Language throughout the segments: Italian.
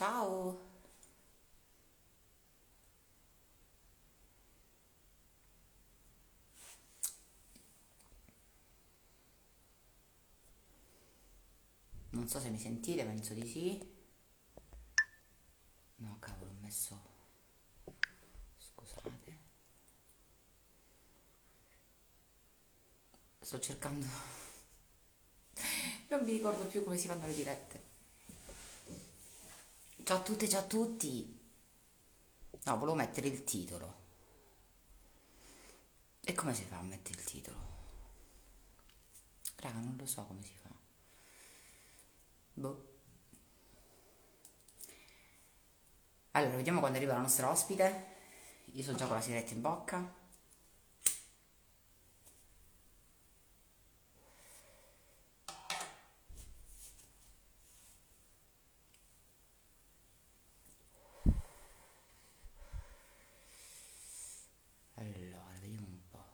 Ciao, non so se mi sentite, penso di sì. No, cavolo, ho messo... Scusate. Sto cercando... Non mi ricordo più come si fanno le dirette. Ciao a tutte, ciao a tutti. No, volevo mettere il titolo. E come si fa a mettere il titolo? Raga, non lo so come si fa. Boh. Allora, vediamo quando arriva la nostra ospite. Io sono già con la sigaretta in bocca. Allora, vediamo un po'.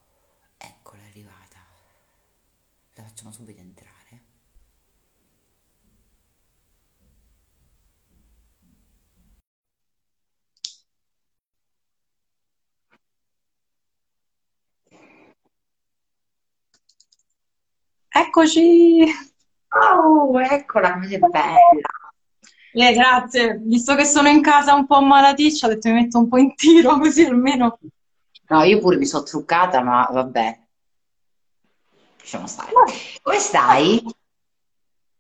Eccola, è arrivata. La facciamo subito entrare. Eccoci! Oh, eccola sei bella. Eh, grazie. Visto che sono in casa un po' malaticcia, ho detto mi metto un po' in tiro così almeno. No, io pure mi sono truccata, ma vabbè, lasciamo stare. Come stai?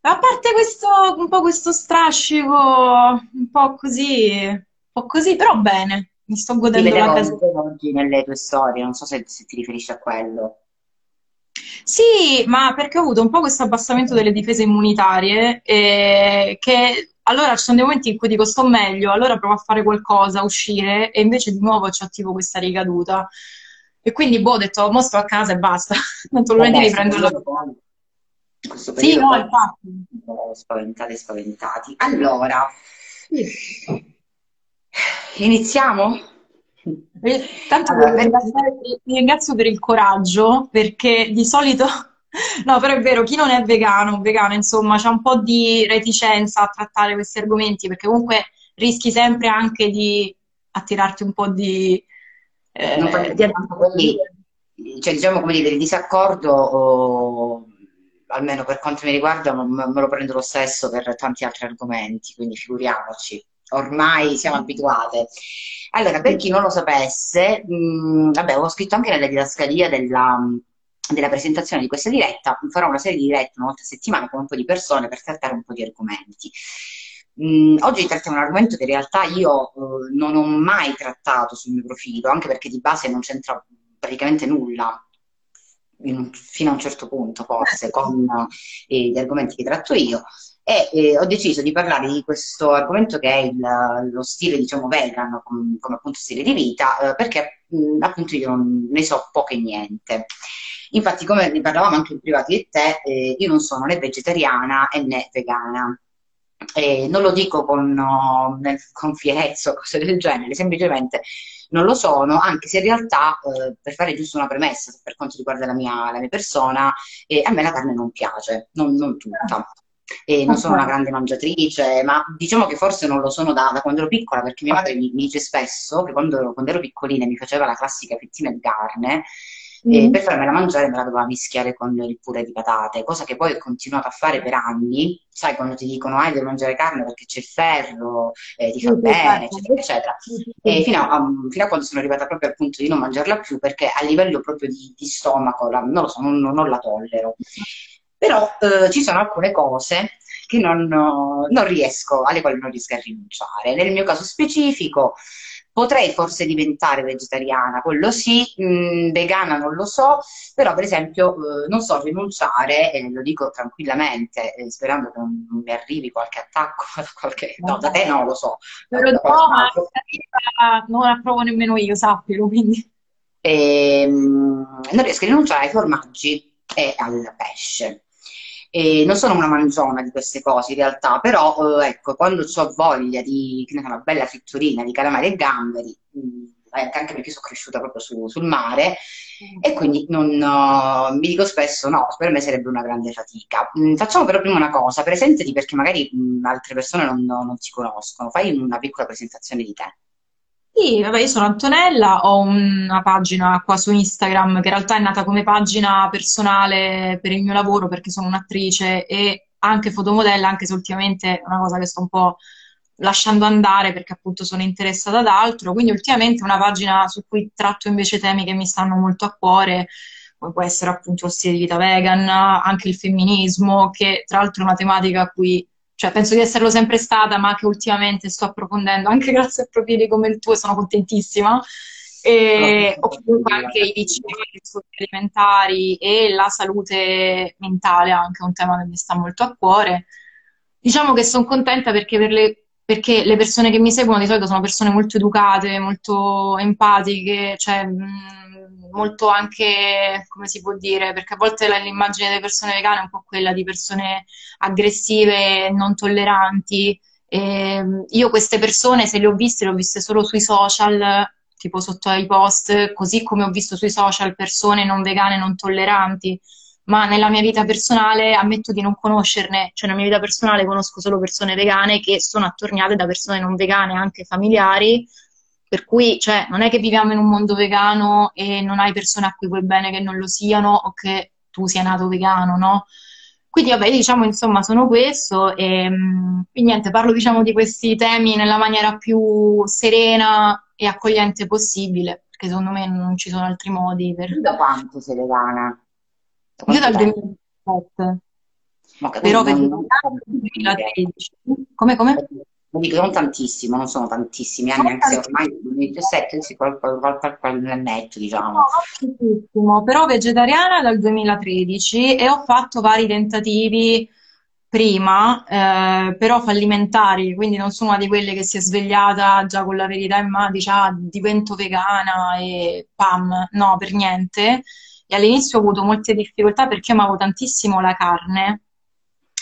A parte questo, un po' questo strascico, un po' così, un po' così, però bene. Mi sto godendo la casa. oggi nelle tue storie, non so se, se ti riferisci a quello. Sì, ma perché ho avuto un po' questo abbassamento delle difese immunitarie, e che allora ci sono dei momenti in cui dico sto meglio, allora provo a fare qualcosa, a uscire, e invece di nuovo c'ho tipo questa ricaduta. E quindi, boh, ho detto, mo sto a casa e basta. In questo riprendo la... questo Sì, no, infatti. spaventate spaventati. Allora, iniziamo? E tanto Allora, per ti ringrazio per il coraggio, perché di solito, no, però è vero, chi non è vegano, vegano, insomma, c'è un po' di reticenza a trattare questi argomenti, perché comunque rischi sempre anche di attirarti un po' di, non eh, niente, tanto quelli, cioè, diciamo come dire, il disaccordo, o, almeno per quanto mi riguarda, me lo prendo lo stesso per tanti altri argomenti, quindi figuriamoci, ormai siamo abituate. Allora, per chi non lo sapesse, mh, vabbè, ho scritto anche nella didascalia della, della presentazione di questa diretta, farò una serie di dirette una volta a settimana con un po' di persone per trattare un po' di argomenti. Mm, oggi trattiamo un argomento che in realtà io eh, non ho mai trattato sul mio profilo, anche perché di base non c'entra praticamente nulla, in fino a un certo punto forse, con eh, gli argomenti che tratto io. E eh, ho deciso di parlare di questo argomento che è il- lo stile, diciamo, vegan, com- come, appunto stile di vita, eh, perché mh, appunto io non- ne so poco e niente. Infatti, come ne parlavamo anche in privato di te, eh, io non sono né vegetariana né vegana. Non lo dico con, no, con fierezza o cose del genere, semplicemente non lo sono, anche se in realtà, eh, per fare giusto una premessa per quanto riguarda la mia, la mia persona, eh, a me la carne non piace, non, non tutta. E non Ok. sono una grande mangiatrice, ma diciamo che forse non lo sono da, da quando ero piccola, perché mia madre mi, mi dice spesso che quando, ero quando ero piccolina mi faceva la classica fettina di carne e Mm. per farmela mangiare me la doveva mischiare con il purè di patate, cosa che poi ho continuato a fare per anni. Sai, quando ti dicono, ah, devi mangiare carne perché c'è il ferro, eh, ti fa sì, bene, certo. eccetera, eccetera. Sì. fino a, um, fino a quando sono arrivata proprio al punto di non mangiarla più, perché a livello proprio di, di stomaco, la- non lo so, non, non la tollero. Però eh, ci sono alcune cose che non, non riesco, alle quali non riesco a rinunciare. Nel mio caso specifico potrei forse diventare vegetariana, quello sì, mh, vegana non lo so, però per esempio eh, non so rinunciare, e lo dico tranquillamente, eh, sperando che non, non mi arrivi qualche attacco qualche... No, da te no, lo so, da, lo qualcun ma non approvo nemmeno io, sappilo, quindi... Ehm, non riesco a rinunciare ai formaggi e al pesce. E non sono una mangiona di queste cose in realtà, però eh, ecco, quando ho voglia di una bella fritturina di calamari e gamberi, mh, anche perché sono cresciuta proprio su, sul mare e quindi non, uh, mi dico spesso no, per me sarebbe una grande fatica. Mm, facciamo però prima una cosa, presentati perché magari mh, mm, altre persone non, non ti conoscono, fai una piccola presentazione di te. Sì, vabbè, io sono Antonella, ho una pagina qua su Instagram che in realtà è nata come pagina personale per il mio lavoro perché sono un'attrice e anche fotomodella, anche se ultimamente è una cosa che sto un po' lasciando andare perché appunto sono interessata ad altro. Quindi ultimamente è una pagina su cui tratto invece temi che mi stanno molto a cuore, come può essere appunto lo stile di vita vegan, anche il femminismo, che tra l'altro è una tematica a cui cioè penso di esserlo sempre stata, ma che ultimamente sto approfondendo anche grazie a profili come il tuo, sono contentissima. E, o comunque anche i vicini alimentari e la salute mentale, anche un tema che mi sta molto a cuore. Diciamo che sono contenta perché per le, perché le persone che mi seguono di solito sono persone molto educate, molto empatiche, cioè mh, molto anche, come si può dire, perché a volte l'immagine delle persone vegane è un po' quella di persone aggressive, non tolleranti. E io queste persone, se le ho viste, le ho viste solo sui social, tipo sotto ai post, così come ho visto sui social persone non vegane, non tolleranti, ma nella mia vita personale ammetto di non conoscerne, cioè nella mia vita personale conosco solo persone vegane che sono attorniate da persone non vegane, anche familiari, per cui, cioè, non è che viviamo in un mondo vegano e non hai persone a cui vuoi bene che non lo siano o che tu sia nato vegano, no? Quindi, vabbè, diciamo, insomma, sono questo e, mm, e niente, parlo, diciamo, di questi temi nella maniera più serena e accogliente possibile, perché secondo me non ci sono altri modi per... Da quanto sei vegana? Io dal 2017. Però vegetariana dal 2013. Come, come? Dico non tantissimo, non sono tantissimi anni, anche se ormai nel 2017 si qualche annetto, diciamo. No, tantissimo, però vegetariana dal 2013 e ho fatto vari tentativi prima, eh, però fallimentari, quindi non sono una di quelle che si è svegliata già con la verità in mano, dice ah, divento vegana e pam, no, per niente. E all'inizio ho avuto molte difficoltà perché io amavo tantissimo la carne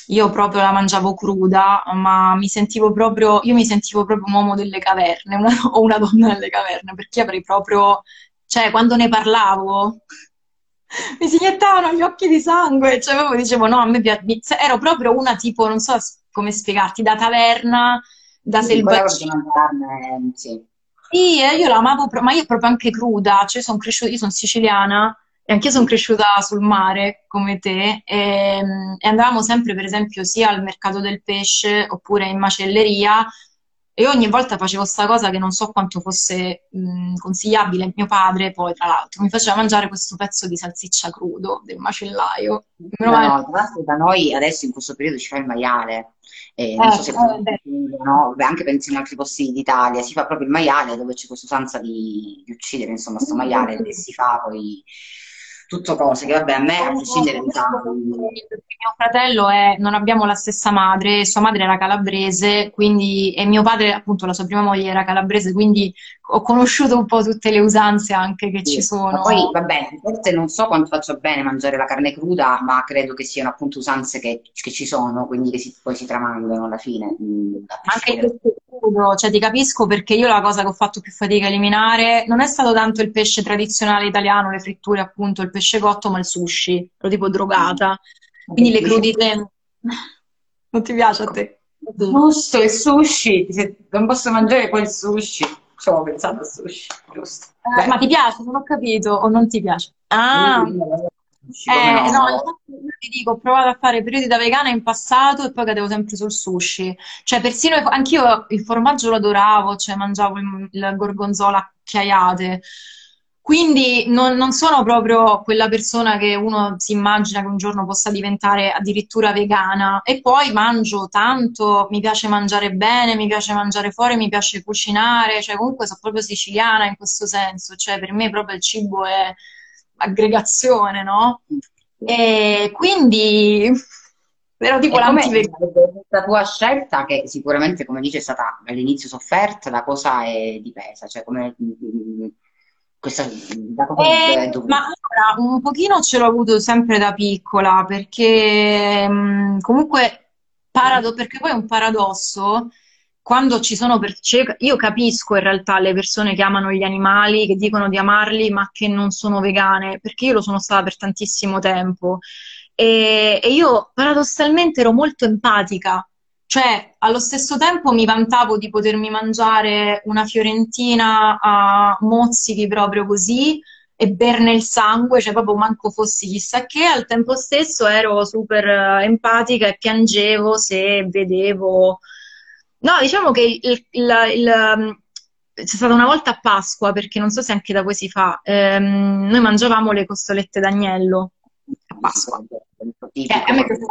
io proprio la mangiavo cruda, ma mi sentivo proprio, io mi sentivo proprio un uomo delle caverne, una, o una donna delle caverne, perché avrei proprio, cioè quando ne parlavo mi si iniettavano gli occhi di sangue, cioè proprio dicevo no, a me piace, ero proprio una tipo, non so come spiegarti, da taverna, da sì, selvaggina. Sì. Sì, io la amavo, ma io proprio anche cruda, cioè sono cresciuta, io sono siciliana, e anch'io sono cresciuta sul mare come te e, e, andavamo sempre per esempio sia al mercato del pesce oppure in macelleria e ogni volta facevo questa cosa che non so quanto fosse mh, consigliabile. Mio padre poi tra l'altro mi faceva mangiare questo pezzo di salsiccia crudo del macellaio. No, no, tra l'altro da noi adesso in questo periodo ci fa il maiale. Eh, non so se eh, no? Anche penso in altri posti d'Italia si fa proprio il maiale dove c'è questa usanza di, di uccidere insomma questo maiale che si fa poi tutto cose che vabbè a me a prescindere da mio fratello è, non abbiamo la stessa madre, sua madre era calabrese, quindi, e mio padre, appunto, la sua prima moglie era calabrese, quindi ho conosciuto un po' tutte le usanze anche che sì. ci sono. Ma poi, vabbè, forse non so quanto faccia bene mangiare la carne cruda, ma credo che siano appunto usanze che, che ci sono, quindi che si, poi si tramandano alla fine. Mm, anche il pesce crudo, cioè ti capisco perché io la cosa che ho fatto più fatica a eliminare non è stato tanto il pesce tradizionale italiano, le fritture appunto, il pesce cotto, ma il sushi, ero tipo drogata. Quindi le crudite non ti piace a te? Giusto, il sushi, non posso mangiare quel sushi. Ci avevo pensato al sushi, giusto. Eh, ma ti piace? Non ho capito, o non ti piace? Ah, eh, no, ti dico, ho provato a fare periodi da vegana in passato e poi cadevo sempre sul sushi. Cioè, persino anch'io il formaggio lo adoravo, cioè mangiavo il, il gorgonzola a chiaiate. Quindi non, non, sono proprio quella persona che uno si immagina che un giorno possa diventare addirittura vegana. E poi mangio tanto, mi piace mangiare bene, mi piace mangiare fuori, mi piace cucinare, cioè comunque sono proprio siciliana in questo senso, cioè per me proprio il cibo è aggregazione, no? E quindi però tipo l'antivegana. Questa tua scelta, che sicuramente, come dice, è stata all'inizio sofferta, la cosa è dipesa, cioè come questa, da eh, ma allora, un pochino ce l'ho avuto sempre da piccola, perché comunque, parado, perché poi è un paradosso quando ci sono per... io capisco in realtà le persone che amano gli animali, che dicono di amarli, ma che non sono vegane, perché io lo sono stata per tantissimo tempo. E, e io paradossalmente ero molto empatica, cioè allo stesso tempo mi vantavo di potermi mangiare una fiorentina a mozzichi proprio così e berne il sangue, cioè proprio manco fossi chissà che, al tempo stesso ero super eh, empatica e piangevo se vedevo No, diciamo che il, il, il, um, c'è stata una volta a Pasqua, perché non so se anche da voi si fa, ehm, noi mangiavamo le costolette d'agnello a Pasqua. Eh, a, me piaceva,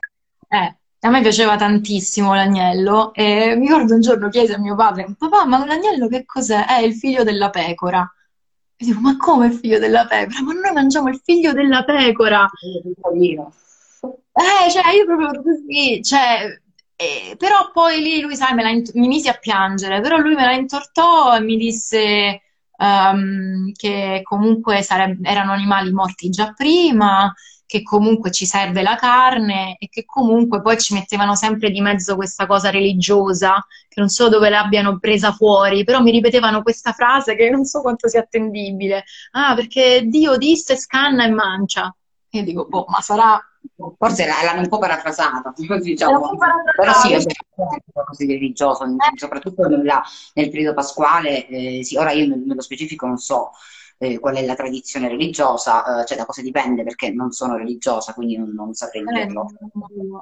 eh, a me piaceva tantissimo l'agnello e mi ricordo un giorno chiese a mio padre, papà, ma l'agnello che cos'è? È il figlio della pecora. E dico, ma come il figlio della pecora? Ma noi mangiamo il figlio della pecora. Eh, cioè, io proprio così, cioè, eh, però poi lì lui, sai, int- mi mise a piangere, però lui me la intortò e mi disse um, che comunque sareb- erano animali morti già prima, che comunque ci serve la carne e che comunque poi ci mettevano sempre di mezzo questa cosa religiosa, che non so dove l'abbiano presa fuori, però mi ripetevano questa frase che non so quanto sia attendibile. Ah, perché Dio disse scanna e mancia. E io dico, boh, ma sarà Forse l'hanno un po' parafrasata, diciamo. però sì, è così religioso, eh. soprattutto nella, nel periodo pasquale. Eh, sì, ora io nello specifico non so eh, qual è la tradizione religiosa, eh, cioè da cosa dipende perché non sono religiosa, quindi non, non saprei eh, dirlo.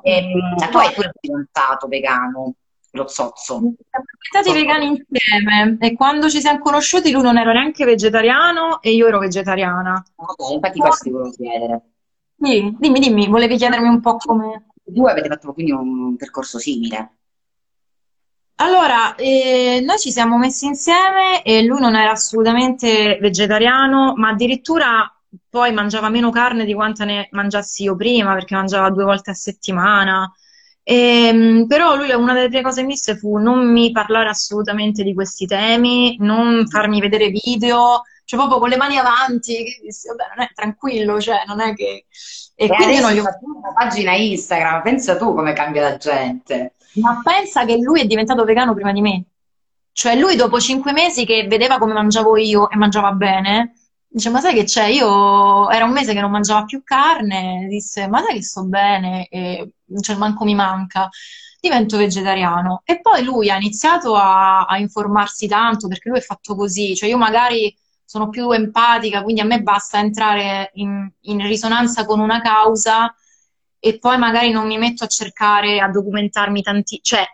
Ehm, tu hai pure diventato vegano, lo zozzo. Siamo diventati vegani insieme e quando ci siamo conosciuti lui non era neanche vegetariano e io ero vegetariana. Ok, infatti questo ti volevo chiedere. Sì, dimmi, dimmi, volevi chiedermi un po' come... Voi avete fatto quindi un percorso simile. Allora, eh, noi ci siamo messi insieme e lui non era assolutamente vegetariano, ma addirittura poi mangiava meno carne di quanta ne mangiassi io prima, perché mangiava due volte a settimana. E, ehm, però lui una delle prime cose disse fu non mi parlare assolutamente di questi temi, non farmi vedere video, cioè proprio con le mani avanti, che dissi, vabbè, non è tranquillo, cioè non è che... E, e quindi non gli ho... una pagina Instagram, pensa tu come cambia la gente. Ma pensa che lui è diventato vegano prima di me. Cioè lui dopo cinque mesi che vedeva come mangiavo io e mangiava bene, dice ma sai che c'è? Io era un mese che non mangiava più carne, disse ma sai che sto bene e cioè, manco mi manca divento vegetariano. E poi lui ha iniziato a, a, informarsi tanto perché lui è fatto così, cioè io magari sono più empatica, quindi a me basta entrare in, in risonanza con una causa e poi magari non mi metto a cercare, a documentarmi tanti, cioè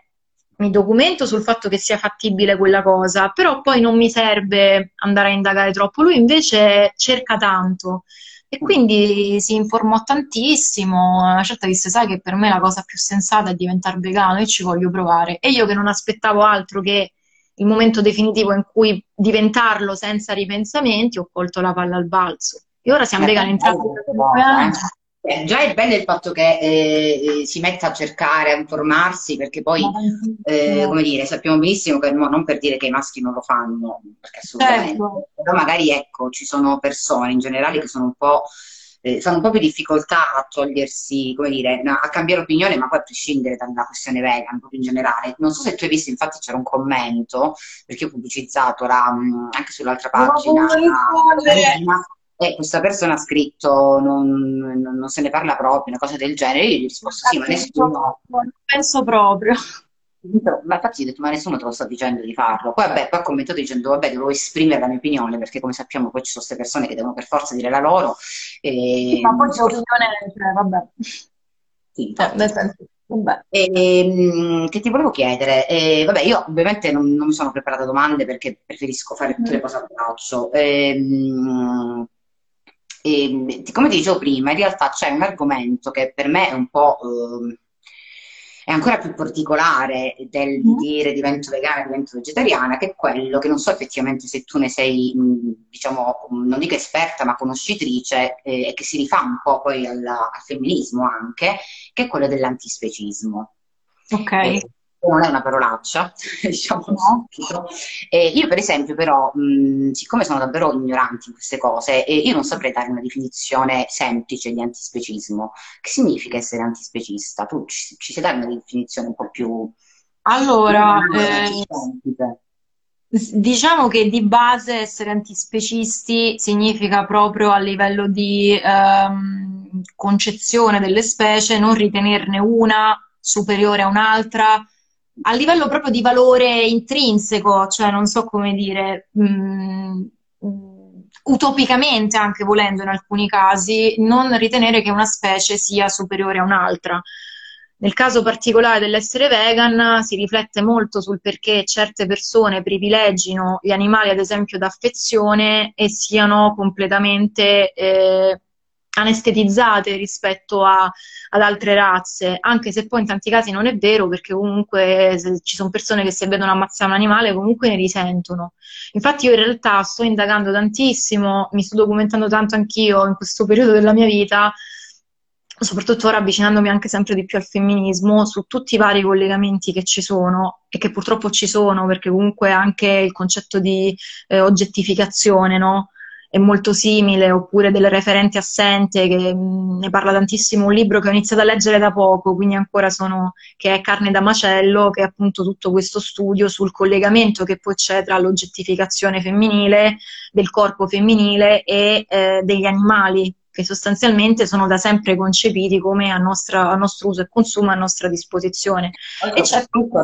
mi documento sul fatto che sia fattibile quella cosa, però poi non mi serve andare a indagare troppo. Lui invece cerca tanto e quindi si informò tantissimo. Una certa disse: Sai che per me la cosa più sensata è diventare vegano e ci voglio provare. E io che non aspettavo altro che il momento definitivo in cui diventarlo senza ripensamenti, ho colto la palla al balzo. E ora siamo vegani entrambi. Eh, già è bello il fatto che eh, si metta a cercare, a informarsi, perché poi, eh, come dire, sappiamo benissimo che no, non per dire che i maschi non lo fanno, perché assolutamente, certo. però magari ecco, ci sono persone in generale che sono un po' eh, fanno un po' più difficoltà a togliersi, come dire, a cambiare opinione, ma poi a prescindere dalla questione vegan, proprio in generale. Non so se tu hai visto, infatti c'era un commento, perché ho pubblicizzato la, mm, anche sull'altra pagina. E questa persona ha scritto non, non, se ne parla proprio, una cosa del genere. Io gli ho risposto sì, ma nessuno. Non penso proprio. Ma infatti ho detto, ma nessuno te lo sta dicendo di farlo. Poi, vabbè, poi ha commentato dicendo, vabbè, devo esprimere la mia opinione, perché come sappiamo poi ci sono queste persone che devono per forza dire la loro. E... Sì, ma poi l'opinione, cioè, vabbè. Sì, eh, Vabbè. E, ehm, che ti volevo chiedere? Eh, vabbè, io ovviamente non, non, mi sono preparata domande perché preferisco fare tutte le cose a braccio. Eh, e, come ti dicevo prima, in realtà c'è un argomento che per me è un po' eh, è ancora più particolare del mm. dire divento vegana, divento vegetariana, che è quello che non so effettivamente se tu ne sei, diciamo, non dico esperta, ma conoscitrice, eh, e che si rifà un po' poi alla, al femminismo anche, che è quello dell'antispecismo. Ok. Eh, non è una parolaccia, diciamo no. eh, io per esempio però, mh, siccome sono davvero ignorante in queste cose, eh, io non saprei dare una definizione semplice di antispecismo. Che significa essere antispecista? Tu ci, ci sai dare una definizione un po' più... Allora, eh, diciamo che di base essere antispecisti significa proprio a livello di ehm, concezione delle specie non ritenerne una superiore a un'altra, a livello proprio di valore intrinseco, cioè non so come dire, mh, mm, utopicamente anche volendo in alcuni casi, non ritenere che una specie sia superiore a un'altra. Nel caso particolare dell'essere vegan si riflette molto sul perché certe persone privilegino gli animali, ad esempio, d'affezione e siano completamente eh, anestetizzate rispetto a, ad altre razze, anche se poi in tanti casi non è vero, perché comunque ci sono persone che se vedono ammazzare un animale comunque ne risentono. Infatti io in realtà sto indagando tantissimo, mi sto documentando tanto anch'io in questo periodo della mia vita soprattutto ora avvicinandomi anche sempre di più al femminismo, su tutti i vari collegamenti che ci sono e che purtroppo ci sono, perché comunque anche il concetto di eh, oggettificazione, no? È molto simile, oppure del referente assente, che mh, ne parla tantissimo un libro che ho iniziato a leggere da poco, quindi ancora sono, che è Carne da macello, che è appunto tutto questo studio sul collegamento che poi c'è tra l'oggettificazione femminile, del corpo femminile e eh, degli animali, che sostanzialmente sono da sempre concepiti come a, nostra, a nostro uso e consumo a nostra disposizione. Allora, e c'è tutto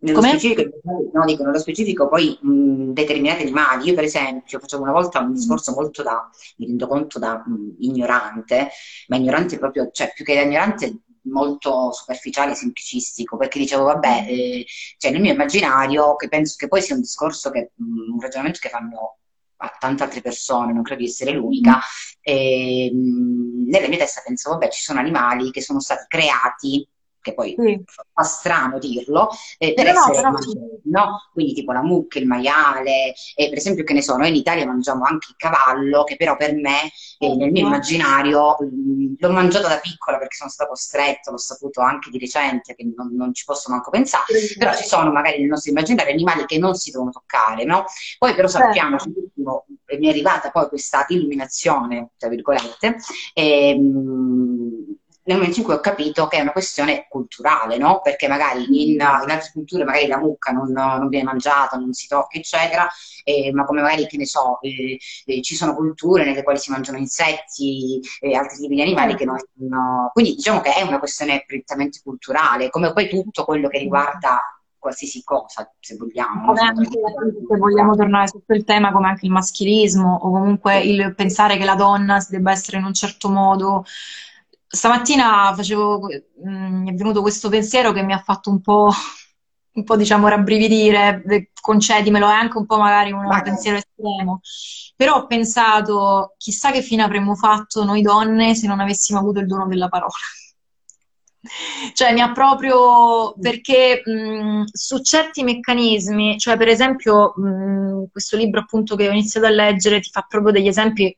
nello specifico, no, dico, nello specifico poi mh, determinati animali, io per esempio facevo una volta un discorso molto da, mi rendo conto da mh, ignorante, ma ignorante proprio, cioè più che da ignorante molto superficiale, semplicistico, perché dicevo, vabbè, eh, cioè nel mio immaginario, che penso che poi sia un discorso che, mh, un ragionamento che fanno a tante altre persone, non credo di essere l'unica, e, mh, nella mia testa penso, vabbè, ci sono animali che sono stati creati che poi sì. fa strano dirlo, eh, per no, essere no, no? Quindi tipo la mucca, il maiale, eh, per esempio che ne so, noi in Italia mangiamo anche il cavallo, che però per me, eh, nel mio immaginario, mh, mm, l'ho mangiato da piccola perché sono stato costretto, l'ho saputo anche di recente, che non, non ci posso manco pensare, però ci sono magari nel nostro immaginario animali che non si devono toccare, no? Poi però sappiamo, certo. mi è arrivata poi questa illuminazione, tra virgolette, ehm, nel momento in cui ho capito che è una questione culturale, no? Perché magari in, in altre culture magari la mucca non, non, viene mangiata, non si tocca, eccetera, eh, ma come magari, che ne so, eh, eh, ci sono culture nelle quali si mangiano insetti e altri tipi di animali che non... No. Quindi diciamo che è una questione prettamente culturale, come poi tutto quello che riguarda qualsiasi cosa, se vogliamo. Se vogliamo tornare su quel tema, come anche il maschilismo, o comunque il pensare che la donna debba essere in un certo modo stamattina facevo, mm, mi è venuto questo pensiero che mi ha fatto un po', un po' diciamo rabbrividire, concedimelo, è anche un po' magari un Vai. pensiero estremo, però ho pensato, chissà che fine avremmo fatto noi donne se non avessimo avuto il dono della parola. Cioè, mi ha proprio perché mh, mm, su certi meccanismi, cioè per esempio mh, mm, questo libro appunto che ho iniziato a leggere ti fa proprio degli esempi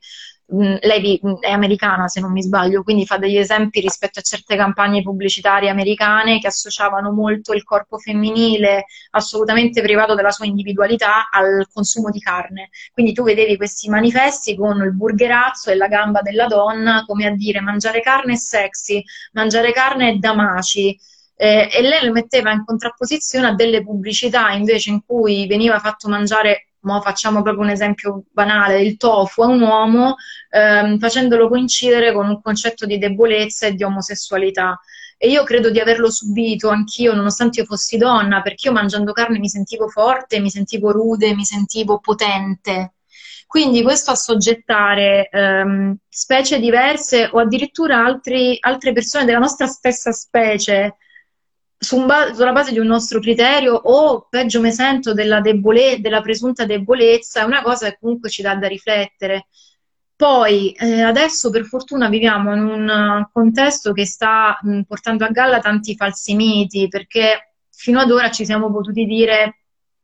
Mm, lei mm, è americana se non mi sbaglio, quindi fa degli esempi rispetto a certe campagne pubblicitarie americane che associavano molto il corpo femminile assolutamente privato della sua individualità al consumo di carne. Quindi tu vedevi questi manifesti con il burgerazzo e la gamba della donna, come a dire mangiare carne è sexy, mangiare carne è da maci. Eh, e lei lo metteva in contrapposizione a delle pubblicità invece in cui veniva fatto mangiare mo facciamo proprio un esempio banale, il tofu a un uomo, ehm, facendolo coincidere con un concetto di debolezza e di omosessualità. E io credo di averlo subito anch'io, nonostante io fossi donna, perché io mangiando carne mi sentivo forte, mi sentivo rude, mi sentivo potente. Quindi questo a soggettare ehm, specie diverse o addirittura altri, altre persone della nostra stessa specie su ba- sulla base di un nostro criterio o peggio mi sento della, debole- della presunta debolezza, è una cosa che comunque ci dà da riflettere. Poi eh, adesso per fortuna viviamo in un contesto che sta mh, portando a galla tanti falsi miti, perché fino ad ora ci siamo potuti dire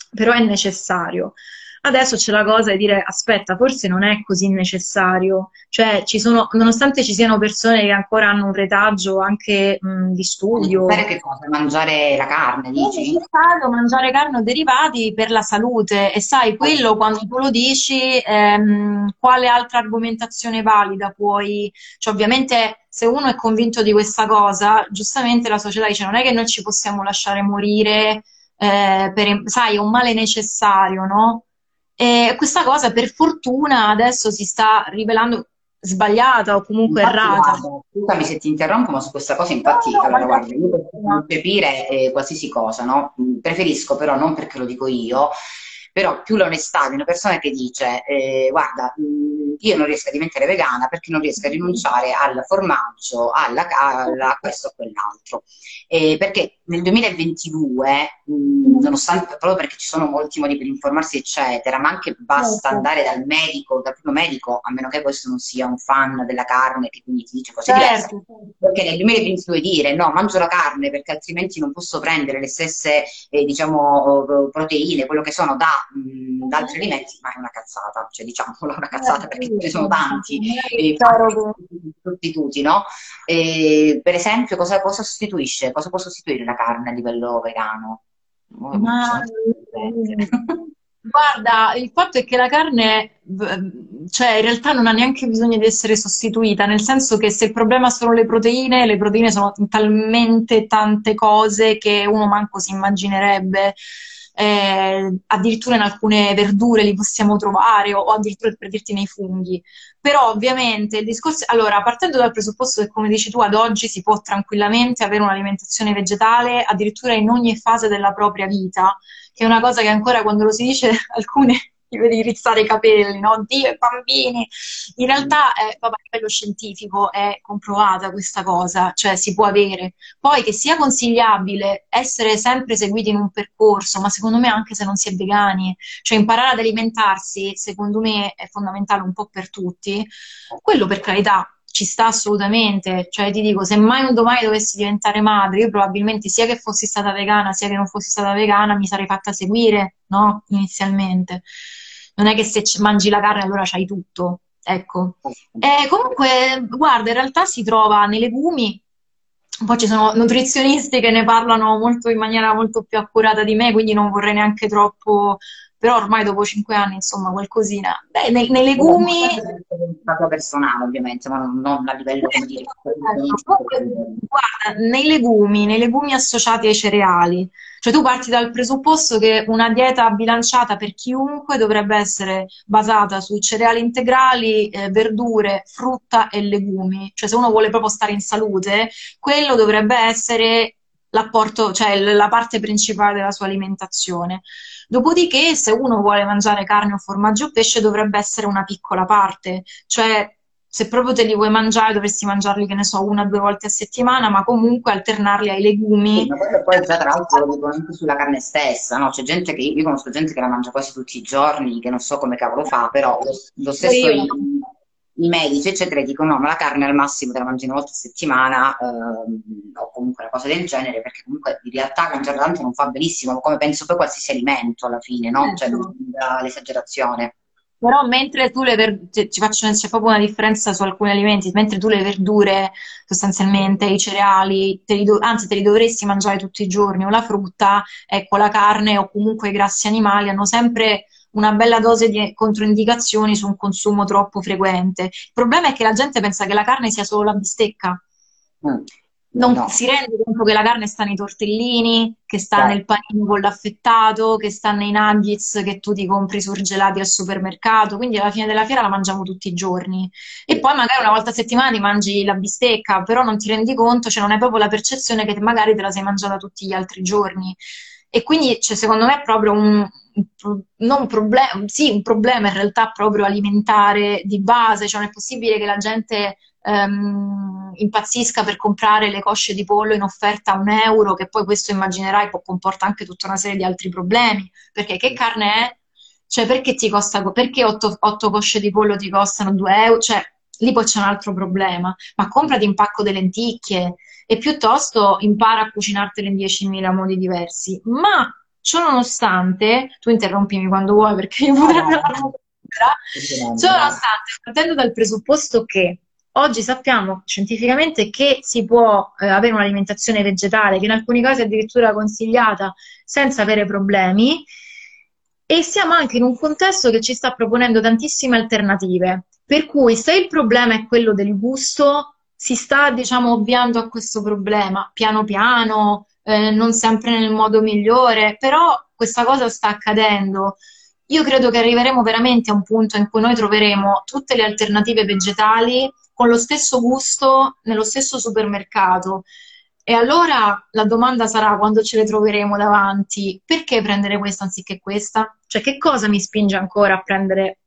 però è necessario. Adesso c'è la cosa di dire aspetta, forse non è così necessario, cioè ci sono, nonostante ci siano persone che ancora hanno un retaggio anche mh, di studio. Per che cosa? Mangiare la carne, dici? È necessario mangiare carne o derivati per la salute e sai, quello quando tu lo dici, ehm, quale altra argomentazione valida puoi, cioè ovviamente se uno è convinto di questa cosa, giustamente la società dice non è che noi ci possiamo lasciare morire eh, per, sai, è un male necessario, no? E questa cosa per fortuna adesso si sta rivelando sbagliata o comunque infatti, errata. scusami se ti interrompo, ma su questa cosa infatti, no, no, allora, guarda, io posso concepire eh, qualsiasi cosa, no? Preferisco però, non perché lo dico io, però più l'onestà di una persona che dice eh, guarda, io non riesco a diventare vegana perché non riesco a rinunciare al formaggio, alla, alla a questo o quell'altro. Eh, perché nel 2022, mh, nonostante proprio perché ci sono molti modi per informarsi, eccetera, ma anche basta certo. andare dal medico, dal primo medico, a meno che questo non sia un fan della carne che quindi ti dice cose certo. diverse. Certo. Perché nel 2022 dire no, mangio la carne perché altrimenti non posso prendere le stesse eh, diciamo, proteine, quello che sono da, mh, da altri alimenti, ma è una cazzata, cioè diciamola una cazzata certo. perché ne sono tanti eh, sostituti, no? Per esempio, cosa, cosa sostituisce? Cosa può sostituire la carne a livello vegano? Ma, guarda, il fatto è che la carne, cioè in realtà non ha neanche bisogno di essere sostituita, nel senso che se il problema sono le proteine, le proteine sono talmente tante cose che uno manco si immaginerebbe eh, addirittura in alcune verdure li possiamo trovare o, o addirittura per dirti nei funghi. Però ovviamente il discorso, allora partendo dal presupposto che come dici tu ad oggi si può tranquillamente avere un'alimentazione vegetale addirittura in ogni fase della propria vita, che è una cosa che ancora quando lo si dice alcune ti vedi rizzare i capelli, no? Dio, i bambini. In realtà, eh, a livello scientifico è comprovata questa cosa, cioè si può avere. Poi che sia consigliabile essere sempre seguiti in un percorso, ma secondo me anche se non si è vegani, cioè imparare ad alimentarsi, secondo me è fondamentale un po' per tutti. Quello per carità, ci sta assolutamente, cioè ti dico, se mai un domani dovessi diventare madre, io probabilmente sia che fossi stata vegana, sia che non fossi stata vegana, mi sarei fatta seguire, no? Inizialmente. Non è che se mangi la carne allora c'hai tutto, ecco. E comunque, guarda, in realtà si trova nei legumi, poi ci sono nutrizionisti che ne parlano molto, in maniera molto più accurata di me, quindi non vorrei neanche troppo però ormai dopo cinque anni, insomma, qualcosina. Beh, nei, nei legumi... Stato personale, ovviamente, ma non, non a livello, come dire... Guarda, nei legumi, nei legumi associati ai cereali, cioè tu parti dal presupposto che una dieta bilanciata per chiunque dovrebbe essere basata su cereali integrali, eh, verdure, frutta e legumi. Cioè se uno vuole proprio stare in salute, quello dovrebbe essere l'apporto, cioè la parte principale della sua alimentazione. Dopodiché, se uno vuole mangiare carne o formaggio o pesce, dovrebbe essere una piccola parte, cioè se proprio te li vuoi mangiare, dovresti mangiarli, che ne so, una o due volte a settimana, ma comunque alternarli ai legumi. Sì, ma poi già tra l'altro lo dico anche sulla carne stessa, no? C'è gente che, io conosco gente che la mangia quasi tutti i giorni, che non so come cavolo fa, però lo, lo stesso io, i medici, eccetera, dicono no, ma la carne al massimo te la mangi una volta a settimana ehm, o comunque una cosa del genere, perché comunque in realtà mangiare tanto non fa benissimo, come penso poi qualsiasi alimento alla fine, no? Cioè, certo. l'esagerazione. Però mentre tu le verdure, ci faccio, c'è proprio una differenza su alcuni alimenti, mentre tu le verdure, sostanzialmente, i cereali, te do, anzi te li dovresti mangiare tutti i giorni, o la frutta, ecco, la carne o comunque i grassi animali hanno sempre una bella dose di controindicazioni su un consumo troppo frequente. Il problema è che la gente pensa che la carne sia solo la bistecca. Mm. Non no. si rende conto che la carne sta nei tortellini, che sta Beh. nel panino con l'affettato, che sta nei nuggets che tu ti compri surgelati al supermercato. Quindi alla fine della fiera la mangiamo tutti i giorni. E poi magari una volta a settimana ti mangi la bistecca, però non ti rendi conto, cioè non hai proprio la percezione che magari te la sei mangiata tutti gli altri giorni. E quindi, cioè, secondo me, è proprio un, non un problema, sì, un problema in realtà proprio alimentare di base, cioè non è possibile che la gente um, impazzisca per comprare le cosce di pollo in offerta a un euro, che poi questo immaginerai può comporta anche tutta una serie di altri problemi, perché che carne è? Cioè perché ti costa, perché otto, otto cosce di pollo ti costano 2 euro? Cioè lì poi c'è un altro problema, ma comprati un pacco di lenticchie e piuttosto impara a cucinartele in 10.000 modi diversi. Ma Ciò nonostante, tu interrompimi quando vuoi perché io potrei no, no. Ciò nonostante, partendo dal presupposto che oggi sappiamo scientificamente che si può eh, avere un'alimentazione vegetale, che in alcuni casi è addirittura consigliata senza avere problemi, e siamo anche in un contesto che ci sta proponendo tantissime alternative. Per cui se il problema è quello del gusto, si sta, diciamo, ovviando a questo problema, piano piano, eh, non sempre nel modo migliore, però questa cosa sta accadendo. Io credo che arriveremo veramente a un punto in cui noi troveremo tutte le alternative vegetali con lo stesso gusto nello stesso supermercato. E allora la domanda sarà quando ce le troveremo davanti, perché prendere questa anziché questa? Cioè che cosa mi spinge ancora a prendere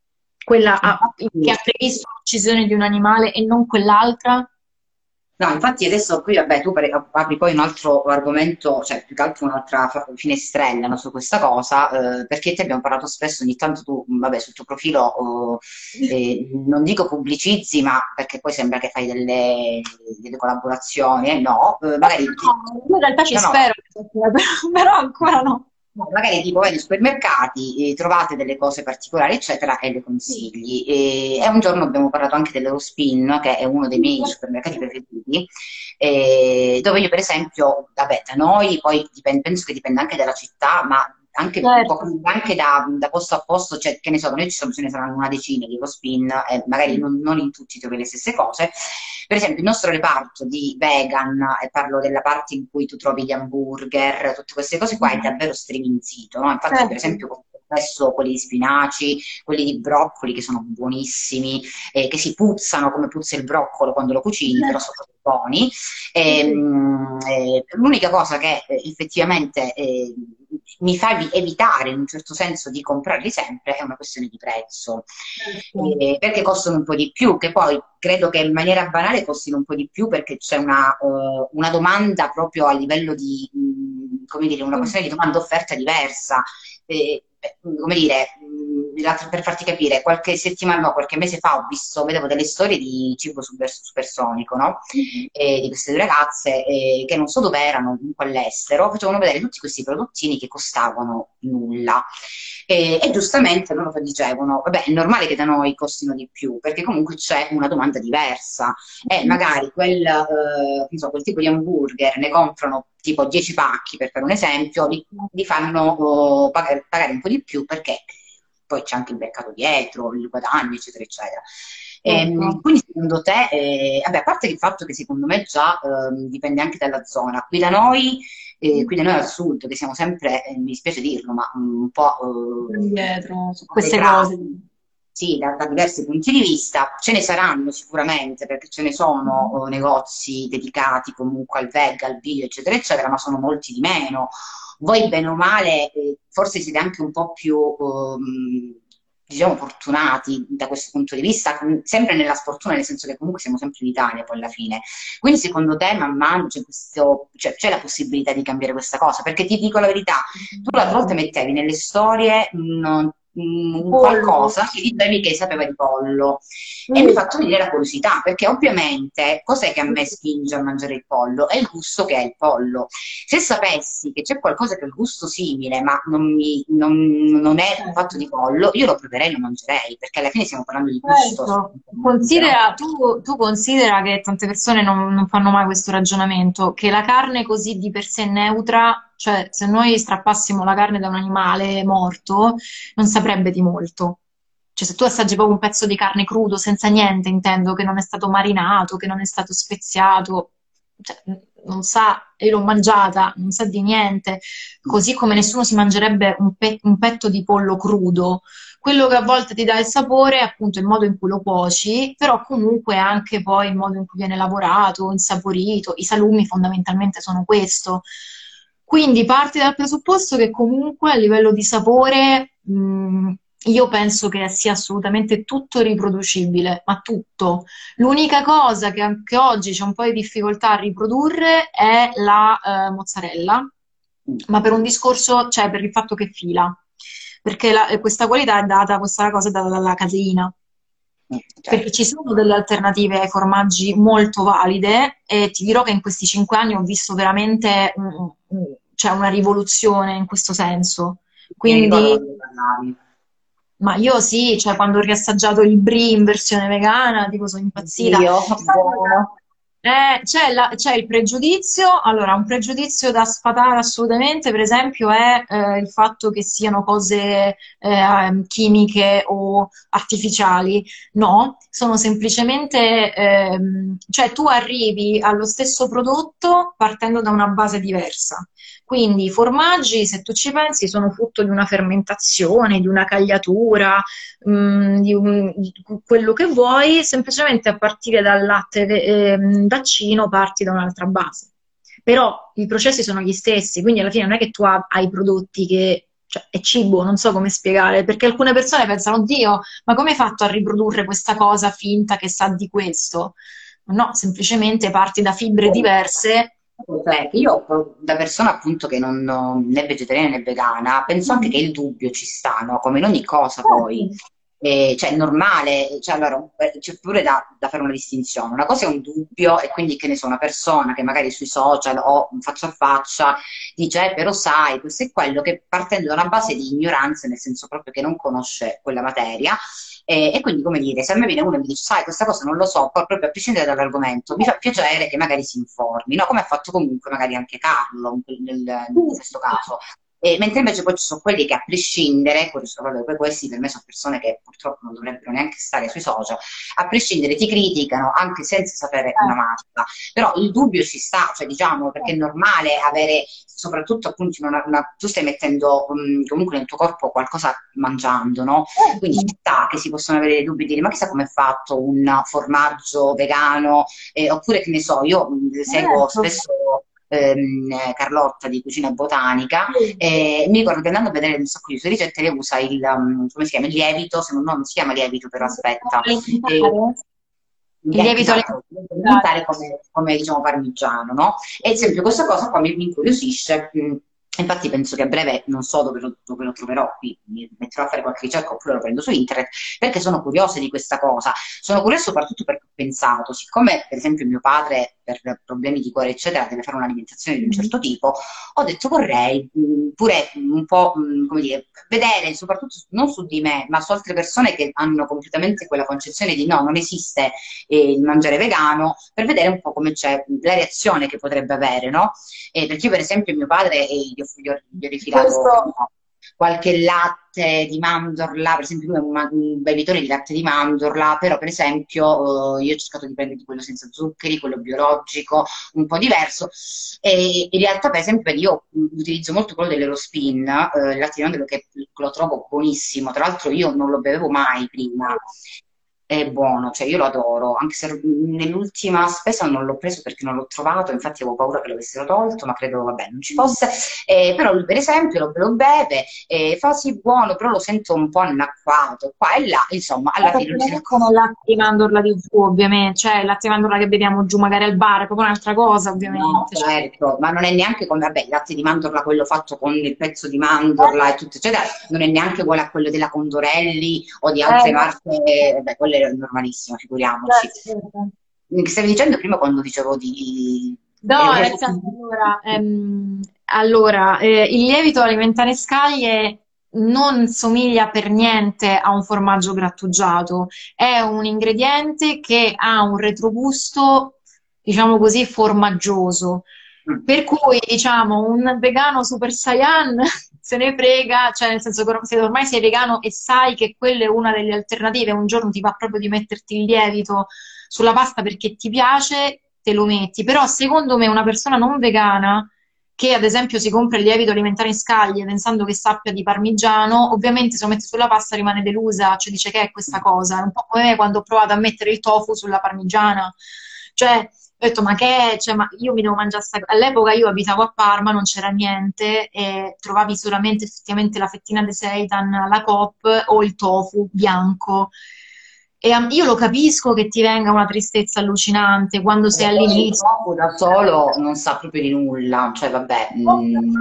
quella a, che ha previsto l'uccisione di un animale e non quell'altra? No, infatti adesso qui, vabbè, tu apri poi un altro argomento, cioè più che altro un'altra finestrella no, su questa cosa, eh, perché ti abbiamo parlato spesso, ogni tanto tu, vabbè, sul tuo profilo, eh, non dico pubblicizzi, ma perché poi sembra che fai delle, delle collaborazioni, eh, no, eh, magari... No, in realtà ci no, spero, no. però ancora no magari tipo vai nei supermercati, trovate delle cose particolari, eccetera, e le consigli. E, e, un giorno abbiamo parlato anche dell'Eurospin, che è uno dei miei supermercati preferiti, eh, dove io per esempio, vabbè, da noi poi dipende, penso che dipenda anche dalla città, ma anche, certo. anche da, da, posto a posto, cioè, che ne so, noi ci sono, ce ne saranno una decina di Eurospin, e magari non, non in tutti trovi le stesse cose, per esempio, il nostro reparto di vegan, e parlo della parte in cui tu trovi gli hamburger, tutte queste cose qua, è mm. davvero striminzito. No? Infatti, certo. per esempio, spesso quelli di spinaci, quelli di broccoli che sono buonissimi, eh, che si puzzano come puzza il broccolo quando lo cucini, certo. però sono buoni. E, ehm, eh, l'unica cosa che eh, effettivamente eh, mi fa evitare in un certo senso di comprarli sempre è una questione di prezzo, eh, perché costano un po' di più, che poi credo che in maniera banale costino un po' di più perché c'è una, uh, una domanda proprio a livello di, mh, mm, come dire, una questione di domanda-offerta diversa. Eh, come dire, per farti capire, qualche settimana, no, qualche mese fa ho visto, vedevo delle storie di cibo super, supersonico, no? E di queste due ragazze eh, che non so dove erano, comunque all'estero, facevano vedere tutti questi prodottini che costavano nulla. E, e, giustamente loro dicevano, vabbè, è normale che da noi costino di più, perché comunque c'è una domanda diversa e magari quel, eh, so, quel tipo di hamburger ne comprano tipo 10 pacchi, per fare un esempio, li, li fanno oh, pagare, pagare un po' di più perché poi c'è anche il mercato dietro, il guadagno, eccetera, eccetera. E, ehm, quindi secondo te, eh, vabbè, a parte il fatto che secondo me già eh, dipende anche dalla zona, qui da noi, eh, qui da noi al sud, che siamo sempre, eh, mi dispiace dirlo, ma un po' eh, indietro su queste cose. Sì, da, da, diversi punti di vista, ce ne saranno sicuramente perché ce ne sono uh, negozi dedicati comunque al veg, al bio, eccetera, eccetera, ma sono molti di meno voi bene o male eh, forse siete anche un po' più um, diciamo fortunati da questo punto di vista, sempre nella sfortuna, nel senso che comunque siamo sempre in Italia poi alla fine. Quindi secondo te man mano c'è, questo, cioè, c'è la possibilità di cambiare questa cosa? Perché ti dico la verità, tu l'altra volta mettevi nelle storie non mh, qualcosa che dicevi che sapeva di pollo mm. e mi ha fatto venire la curiosità perché ovviamente cos'è che a me spinge a mangiare il pollo? È il gusto che è il pollo. Se sapessi che c'è qualcosa che ha il gusto simile ma non, mi, non, non è un fatto di pollo, io lo proverei e lo mangerei perché alla fine stiamo parlando di gusto. Certo. Considera, tu, tu, considera che tante persone non, non fanno mai questo ragionamento, che la carne così di per sé neutra cioè, se noi strappassimo la carne da un animale morto, non saprebbe di molto. Cioè, se tu assaggi proprio un pezzo di carne crudo, senza niente, intendo, che non è stato marinato, che non è stato speziato, cioè, non sa, io l'ho mangiata, non sa di niente, così come nessuno si mangerebbe un, pe- un, petto di pollo crudo. Quello che a volte ti dà il sapore è appunto il modo in cui lo cuoci, però comunque anche poi il modo in cui viene lavorato, insaporito. I salumi fondamentalmente sono questo. Quindi parti dal presupposto che comunque a livello di sapore mh, io penso che sia assolutamente tutto riproducibile, ma tutto. L'unica cosa che anche oggi c'è un po' di difficoltà a riprodurre è la eh, mozzarella, ma per un discorso, cioè per il fatto che fila, perché la, questa qualità è data, questa cosa è data dalla caseina. Certo. Perché ci sono delle alternative ai formaggi molto valide e ti dirò che in questi cinque anni ho visto veramente un, un, cioè una rivoluzione in questo senso. Quindi, ma io sì, cioè quando ho riassaggiato il brie in versione vegana, tipo sono impazzita. Io, buono. Eh, c'è, la- c'è il pregiudizio, allora un pregiudizio da sfatare assolutamente, per esempio, è eh, il fatto che siano cose eh, chimiche o artificiali. No, sono semplicemente, ehm, cioè tu arrivi allo stesso prodotto partendo da una base diversa. Quindi i formaggi, se tu ci pensi, sono frutto di una fermentazione, di una cagliatura, mh, di, un- di quello che vuoi, semplicemente a partire dal latte vaccino parti da un'altra base. Però i processi sono gli stessi, quindi alla fine non è che tu ha- hai prodotti che, cioè, è cibo, non so come spiegare, perché alcune persone pensano, oddio, ma come hai fatto a riprodurre questa cosa finta che sa di questo? No, semplicemente parti da fibre diverse. Cioè, io da persona appunto che non né vegetariana né vegana, penso anche che il dubbio ci sta, no? Come in ogni cosa poi. Eh, cioè, è normale, cioè, allora, c'è pure da, da fare una distinzione. Una cosa è un dubbio, e quindi che ne so, una persona che magari sui social o faccia a faccia dice, eh, però sai, questo è quello che partendo da una base di ignoranza, nel senso proprio che non conosce quella materia, e, e quindi, come dire, se a me viene uno e mi dice, sai, questa cosa non lo so, proprio a prescindere dall'argomento, mi fa piacere che magari si informi, no? Come ha fatto comunque magari anche Carlo nel- nel- in questo caso. E mentre invece poi ci sono quelli che a prescindere, poi questi per me sono persone che purtroppo non dovrebbero neanche stare sui social, a prescindere ti criticano anche senza sapere una mazza. Però il dubbio ci sta, cioè diciamo, perché è normale avere, soprattutto appunto, una, una- tu stai mettendo mh, comunque nel tuo corpo qualcosa mangiando, no? Quindi ci sta che si possono avere dei dubbi e dire ma chissà come è fatto un formaggio vegano, eh, oppure che ne so, io mh, seguo Certo. spesso ehm, eh, Carlotta di Cucina Botanica e mi ricordo che andando a vedere un sacco di sue ricette lei usa il, um, come si chiama, il lievito, se non, no, non si chiama lievito però aspetta, Eh, Il lievito esatto, alimentare come, come, diciamo parmigiano, no? E ad esempio questa cosa qua mi, mi incuriosisce, mh, infatti penso che a breve non so dove lo, dove lo troverò, qui mi metterò a fare qualche ricerca oppure lo prendo su internet, perché sono curiosa di questa cosa. Sono curiosa soprattutto perché pensato, siccome per esempio mio padre per problemi di cuore eccetera deve fare un'alimentazione di un certo tipo, ho detto vorrei mh, pure mh, un po' mh, come dire, vedere soprattutto non su di me, ma su altre persone che hanno completamente quella concezione di no, non esiste eh, il mangiare vegano, per vedere un po' come c'è la reazione che potrebbe avere, no? Eh, perché io per esempio mio padre eh, gli ho, gli ho, gli ho rifilato Questo- no, qualche latte di mandorla, per esempio lui è un, un bevitore di latte di mandorla, però per esempio eh, io ho cercato di prendere quello senza zuccheri, quello biologico, un po' diverso, e in realtà per esempio io utilizzo molto quello dell'Eurospin, eh, il latte di mandorla che lo trovo buonissimo, tra l'altro io non lo bevevo mai prima, è buono, cioè io lo adoro, anche se nell'ultima spesa non l'ho preso perché non l'ho trovato, infatti avevo paura che lo avessero tolto, ma credo, vabbè, non ci fosse. Eh, però lui per esempio lo, lo beve, eh, fa sì buono, però lo sento un po' annacquato, qua e là, insomma, alla fine lui si non sono latte di mandorla di giù, ovviamente, cioè il latte di mandorla che beviamo giù magari al bar, è proprio un'altra cosa, No, ovviamente. Cioè, certo, ma non è neanche come, vabbè, il latte di mandorla, quello fatto con il pezzo di mandorla e tutto, eccetera, non è neanche uguale a quello della Condorelli o di altre Eh, marche, vabbè, quello è normalissimo, figuriamoci. certo. Che stavi dicendo prima quando dicevo di... No, eh, nel senso, allora, ehm, allora, eh, il lievito alimentare scaglie non somiglia per niente a un formaggio grattugiato, è un ingrediente che ha un retrogusto, diciamo così, formaggioso. Per cui, diciamo, un vegano super saiyan se ne frega, cioè nel senso che se ormai sei vegano e sai che quella è una delle alternative, un giorno ti va proprio di metterti il lievito sulla pasta perché ti piace, te lo metti. Però secondo me una persona non vegana che ad esempio si compra il lievito alimentare in scaglie pensando che sappia di parmigiano, ovviamente se lo mette sulla pasta rimane delusa, cioè dice che è questa cosa. È un po' come me quando ho provato a mettere il tofu sulla parmigiana. Cioè, ho detto, ma che? Cioè, ma io mi devo mangiare sta... All'epoca io abitavo a Parma, non c'era niente e trovavi solamente effettivamente la fettina di seitan, la Coop o il tofu bianco. E io lo capisco che ti venga una tristezza allucinante quando sei all'inizio. Da solo non sa proprio di nulla, cioè vabbè, mm,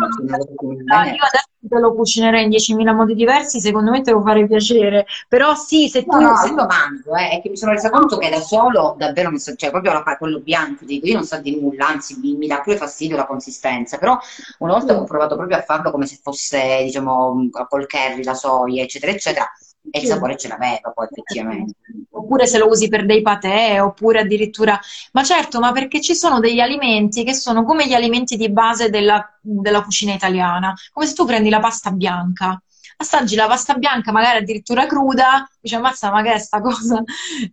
cucini Ah, bene. Io adesso te lo cucinerei in 10.000 modi diversi, secondo me te lo farei piacere. Però sì, se No, tu... no, se- io lo mangio, eh, è che mi sono resa conto che da solo davvero non so, cioè proprio la, quello bianco, dico, io non so di nulla, anzi mi, mi dà pure fastidio la consistenza, però una volta che ho provato proprio a farlo come se fosse, diciamo, col curry, la soia, eccetera, eccetera, e il sapore ce l'aveva poi effettivamente. Oppure se lo usi per dei patè, oppure addirittura... Ma certo, ma perché ci sono degli alimenti che sono come gli alimenti di base della, della cucina italiana, come se tu prendi la pasta bianca assaggi la pasta bianca, magari addirittura cruda, dici ammazza, ma che è sta cosa?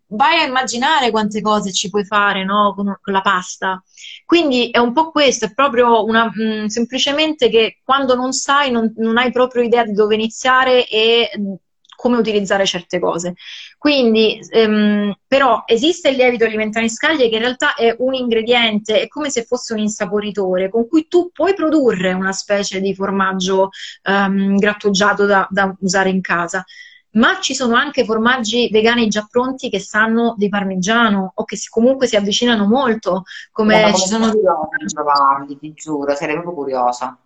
Vai a immaginare quante cose ci puoi fare no? con, con, la pasta. Quindi è un po' questo, è proprio una, mh, mm, semplicemente che quando non sai, non, non hai proprio idea di dove iniziare e come utilizzare certe cose. Quindi, ehm, però, esiste il lievito alimentare in scaglie che in realtà è un ingrediente, è come se fosse un insaporitore con cui tu puoi produrre una specie di formaggio ehm, grattugiato da, da usare in casa ma ci sono anche formaggi vegani già pronti che sanno di parmigiano o che si, comunque si avvicinano molto, come ci sono... Provarli, ti giuro, sarei proprio curiosa.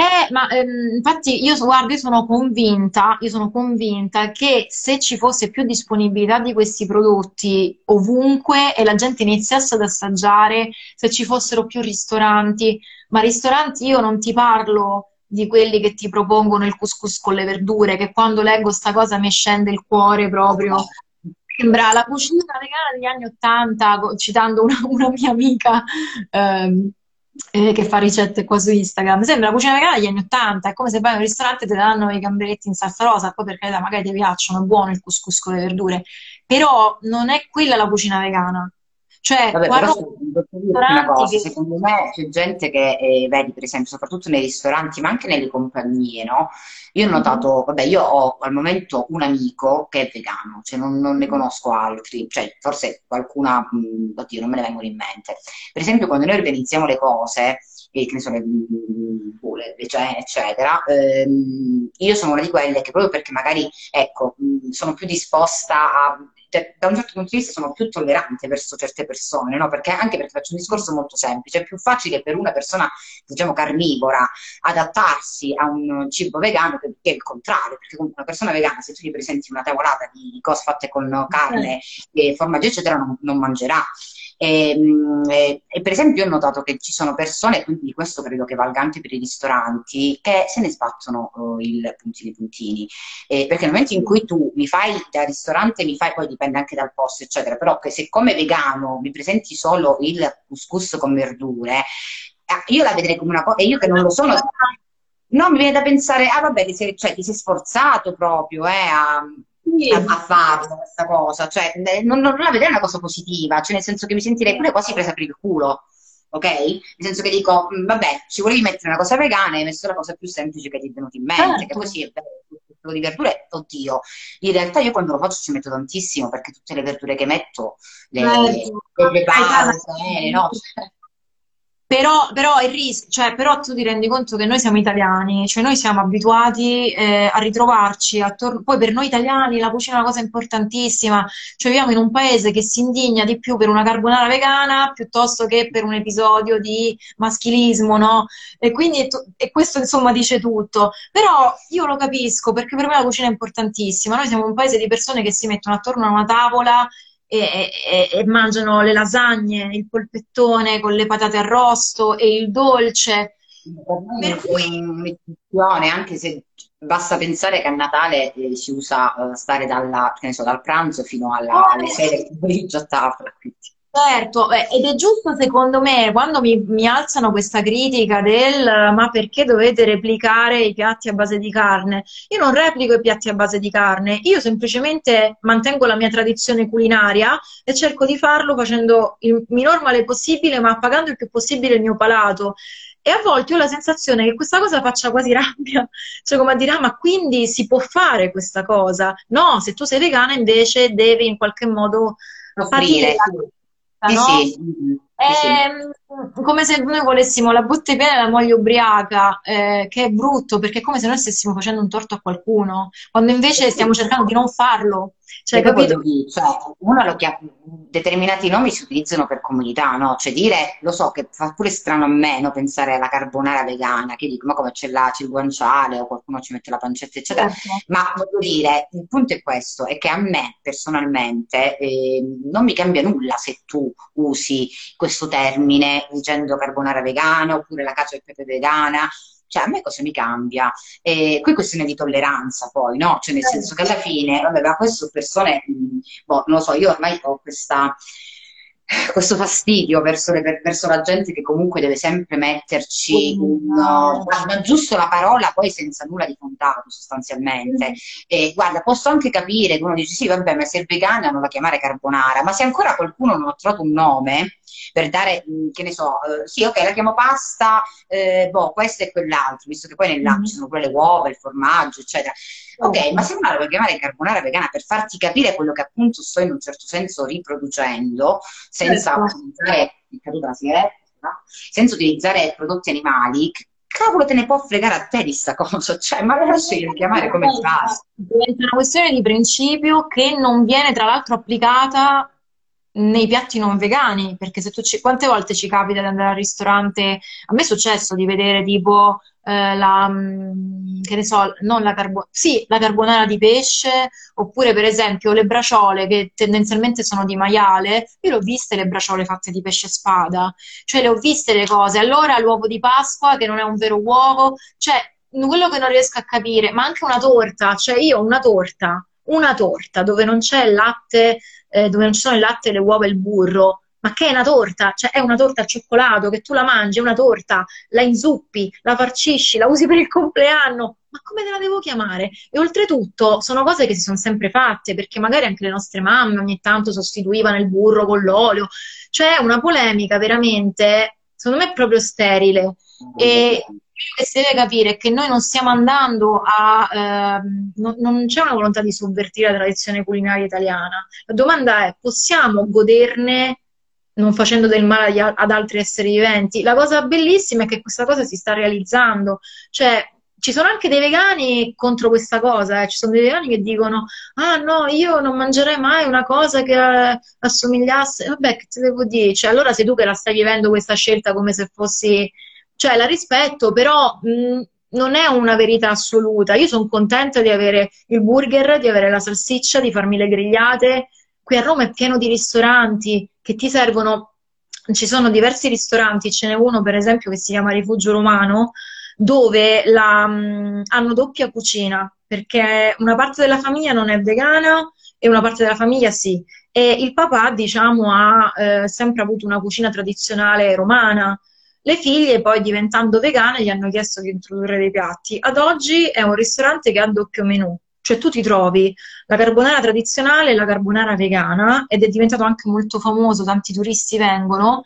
Eh, ma ehm, infatti io guarda, io sono convinta, io sono convinta che se ci fosse più disponibilità di questi prodotti ovunque e la gente iniziasse ad assaggiare, se ci fossero più ristoranti, ma ristoranti io non ti parlo di quelli che ti propongono il couscous con le verdure, che quando leggo sta cosa mi scende il cuore proprio. Sembra la cucina vegana degli anni Ottanta, citando una, una mia amica. Ehm, eh, che fa ricette qua su Instagram. Sembra la cucina vegana degli anni Ottanta, è come se vai in un ristorante e ti danno i gamberetti in salsa rosa, poi per carità magari ti piacciono, è buono il couscous con le verdure, però non è quella la cucina vegana. Cioè, Vabbè, però, cosa, che... secondo me c'è gente che, eh, vedi per esempio, soprattutto nei ristoranti, ma anche nelle compagnie, no? Io ho mm-hmm. notato, vabbè, io ho al momento un amico che è vegano, cioè non, non ne conosco altri, cioè forse qualcuna, mh, mm, oddio, non me ne vengono in mente. Per esempio, quando noi organizziamo le cose, e che ne so, le, le, le cene, eccetera, ehm, io sono una di quelle che proprio perché magari, ecco, mh, sono più disposta a cioè, da un certo punto di vista sono più tollerante verso certe persone, no? Perché anche perché faccio un discorso molto semplice, è più facile per una persona, diciamo, carnivora adattarsi a un cibo vegano che, che il contrario, perché comunque una persona vegana, se tu gli presenti una tavolata di cose fatte con carne, e formaggio, eccetera, non, non mangerà. E, ehm, e, e, per esempio ho notato che ci sono persone, quindi questo credo che valga anche per i ristoranti, che se ne sbattono uh, il puntini puntini. Eh, perché nel momento in cui tu mi fai da ristorante, mi fai, poi dipende anche dal posto, eccetera, però che se come vegano mi presenti solo il couscous con verdure, eh, io la vedrei come una cosa, e io che non lo sono, no, mi viene da pensare, ah vabbè, ti sei, cioè, ti sei sforzato proprio eh, a, sì. a, a farlo questa cosa, cioè non, non la vedrei una cosa positiva, cioè nel senso che mi sentirei pure quasi presa per il culo, ok? Nel senso che dico, mm, vabbè, ci volevi mettere una cosa vegana e hai messo la cosa più semplice che ti è venuta in mente, certo. che così è bello di verdure, oddio, in realtà io quando lo faccio ci metto tantissimo perché tutte le verdure che metto le, certo. le, le base, eh, no? Però, però, il rischio, cioè, però tu ti rendi conto che noi siamo italiani, cioè noi siamo abituati eh, a ritrovarci attorno. Poi per noi italiani la cucina è una cosa importantissima, cioè viviamo in un paese che si indigna di più per una carbonara vegana piuttosto che per un episodio di maschilismo, no? E quindi e questo insomma dice tutto. Però io lo capisco perché per me la cucina è importantissima. Noi siamo un paese di persone che si mettono attorno a una tavola e, e, e, mangiano le lasagne, il polpettone con le patate arrosto e il dolce. Per cui... anche se basta pensare che a Natale eh, si usa uh, stare dalla, so, dal pranzo fino alla, alle 6 del pomeriggio a tavola. Quindi. Certo, ed è giusto secondo me quando mi, mi, alzano questa critica del ma perché dovete replicare i piatti a base di carne? Io non replico i piatti a base di carne, io semplicemente mantengo la mia tradizione culinaria e cerco di farlo facendo il minor male possibile ma appagando il più possibile il mio palato. E a volte ho la sensazione che questa cosa faccia quasi rabbia, cioè come a dire, ah, ma quindi si può fare questa cosa? No, se tu sei vegana invece devi in qualche modo offrire. Sì, no? sì. È ehm, come se noi volessimo la botte piena e la moglie ubriaca, eh, che è brutto perché è come se noi stessimo facendo un torto a qualcuno, quando invece stiamo cercando di non farlo. Cioè, capito? Cioè, uno lo chiama, determinati nomi si utilizzano per comodità, no? Cioè dire, lo so che fa pure strano a me no? pensare alla carbonara vegana, che dico, ma come c'è, la, c'è il guanciale o qualcuno ci mette la pancetta, eccetera. Certo. Ma voglio dire, il punto è questo, è che a me personalmente eh, non mi cambia nulla se tu usi questo termine dicendo carbonara vegana oppure la cacio e pepe vegana Cioè, a me cosa mi cambia? E qui è questione di tolleranza, poi, no? Cioè, nel senso che alla fine, vabbè, ma questo persone, boh, non lo so, io ormai ho questa questo fastidio verso, le, verso, la gente che comunque deve sempre metterci no, giusto la parola poi senza nulla di fondato sostanzialmente. E, guarda, posso anche capire che uno dice sì, vabbè, ma se è vegana non la chiamare carbonara, ma se ancora qualcuno non ha trovato un nome per dare, che ne so, eh, sì, ok, la chiamo pasta, eh, boh, questo e quell'altro, visto che poi nell'acqua ci sono pure le uova, il formaggio, eccetera. Ok, ma se uno la vuoi chiamare carbonara vegana per farti capire quello che appunto sto in un certo senso riproducendo, senza certo. utilizzare, no? senza utilizzare prodotti animali, cavolo te ne può fregare a te di sta cosa, cioè, ma lo lasci chiamare come fai? Diventa una questione di principio che non viene tra l'altro applicata nei piatti non vegani, perché se tu ci, quante volte ci capita di andare al ristorante, a me è successo di vedere tipo eh, la, mm, che ne so, non la, carbo- sì, la carbonara di pesce, oppure per esempio le braciole che tendenzialmente sono di maiale, io le ho viste le braciole fatte di pesce spada, cioè le ho viste le cose, allora l'uovo di Pasqua che non è un vero uovo, cioè quello che non riesco a capire, ma anche una torta, cioè io ho una torta, una torta dove non c'è latte, eh, dove non ci sono il latte, le uova e il burro, ma che è una torta? Cioè è una torta al cioccolato che tu la mangi, è una torta, la inzuppi, la farcisci, la usi per il compleanno, ma come te la devo chiamare? E oltretutto sono cose che si sono sempre fatte, perché magari anche le nostre mamme ogni tanto sostituivano il burro con l'olio, cioè è una polemica veramente, secondo me, proprio sterile. E che si deve capire è che noi non stiamo andando a... Ehm, non, non, c'è una volontà di sovvertire la tradizione culinaria italiana. La domanda è, possiamo goderne non facendo del male ad altri esseri viventi? La cosa bellissima è che questa cosa si sta realizzando. Cioè, ci sono anche dei vegani contro questa cosa, eh. ci sono dei vegani che dicono ah no, io non mangerei mai una cosa che eh, assomigliasse, vabbè che te devo dire, cioè, allora sei tu che la stai vivendo questa scelta come se fossi cioè la rispetto, però mh, non è una verità assoluta. Io sono contenta di avere il burger, di avere la salsiccia, di farmi le grigliate. Qui a Roma è pieno di ristoranti che ti servono. Ci sono diversi ristoranti, ce n'è uno per esempio che si chiama Rifugio Romano, dove la, mh, hanno doppia cucina, perché una parte della famiglia non è vegana e una parte della famiglia sì. E il papà, diciamo, ha eh, sempre avuto una cucina tradizionale romana, le figlie poi diventando vegane gli hanno chiesto di introdurre dei piatti. Ad oggi è un ristorante che ha doppio menù, cioè tu ti trovi la carbonara tradizionale e la carbonara vegana ed è diventato anche molto famoso, tanti turisti vengono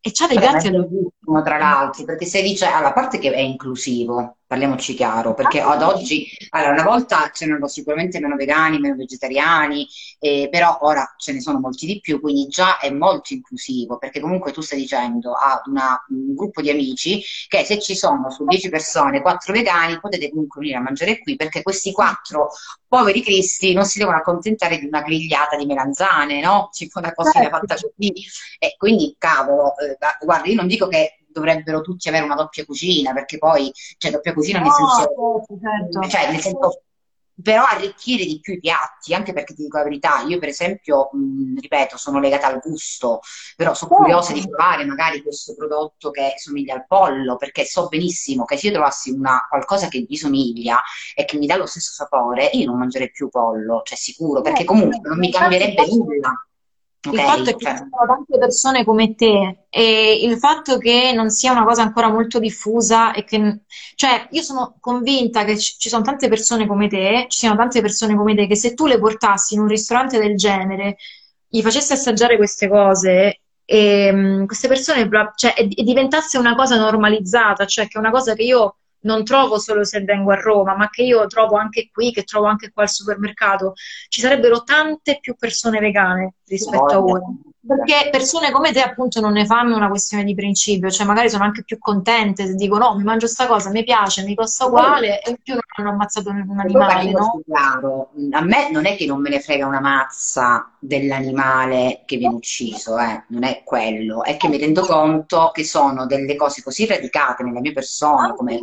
e c'ha dei piatti all'ultimo tra l'altro, perché se dice, alla parte che è inclusivo, parliamoci chiaro, perché ad oggi, allora, una volta c'erano sicuramente meno vegani, meno vegetariani, eh, però ora ce ne sono molti di più, quindi già è molto inclusivo, perché comunque tu stai dicendo a una, un gruppo di amici che se ci sono su 10 persone 4 vegani, potete comunque venire a mangiare qui, perché questi 4 poveri cristi non si devono accontentare di una grigliata di melanzane, no? Ci una cosina certo. fatta così. E quindi, cavolo, eh, guarda, io non dico che dovrebbero tutti avere una doppia cucina, perché poi, cioè, doppia cucina nel senso, certo, certo. Cioè, nel senso però arricchire di più i piatti, anche perché ti dico la verità, io per esempio, mh, ripeto, sono legata al gusto, però sono curiosa di provare magari questo prodotto che somiglia al pollo, perché so benissimo che se io trovassi una, qualcosa che gli somiglia e che mi dà lo stesso sapore, io non mangerei più pollo, cioè sicuro, perché comunque non mi cambierebbe nulla. Okay, il fatto è che ci sono tante persone come te e il fatto che non sia una cosa ancora molto diffusa e che, cioè, io sono convinta che ci sono tante persone come te, ci siano tante persone come te che se tu le portassi in un ristorante del genere, gli facessi assaggiare queste cose e um, queste persone, cioè, e, e diventasse una cosa normalizzata, cioè che è una cosa che io non trovo solo se vengo a Roma, ma che io trovo anche qui, che trovo anche qua al supermercato, ci sarebbero tante più persone vegane rispetto a ora. Perché persone come te appunto non ne fanno una questione di principio, cioè magari sono anche più contente se dicono no, mi mangio sta cosa, mi piace, mi costa uguale e in più non hanno ammazzato un animale, no? Claro. A me non è che non me ne frega una mazza dell'animale che viene ucciso, eh. non è quello, è che mi rendo conto che sono delle cose così radicate nella mia persona come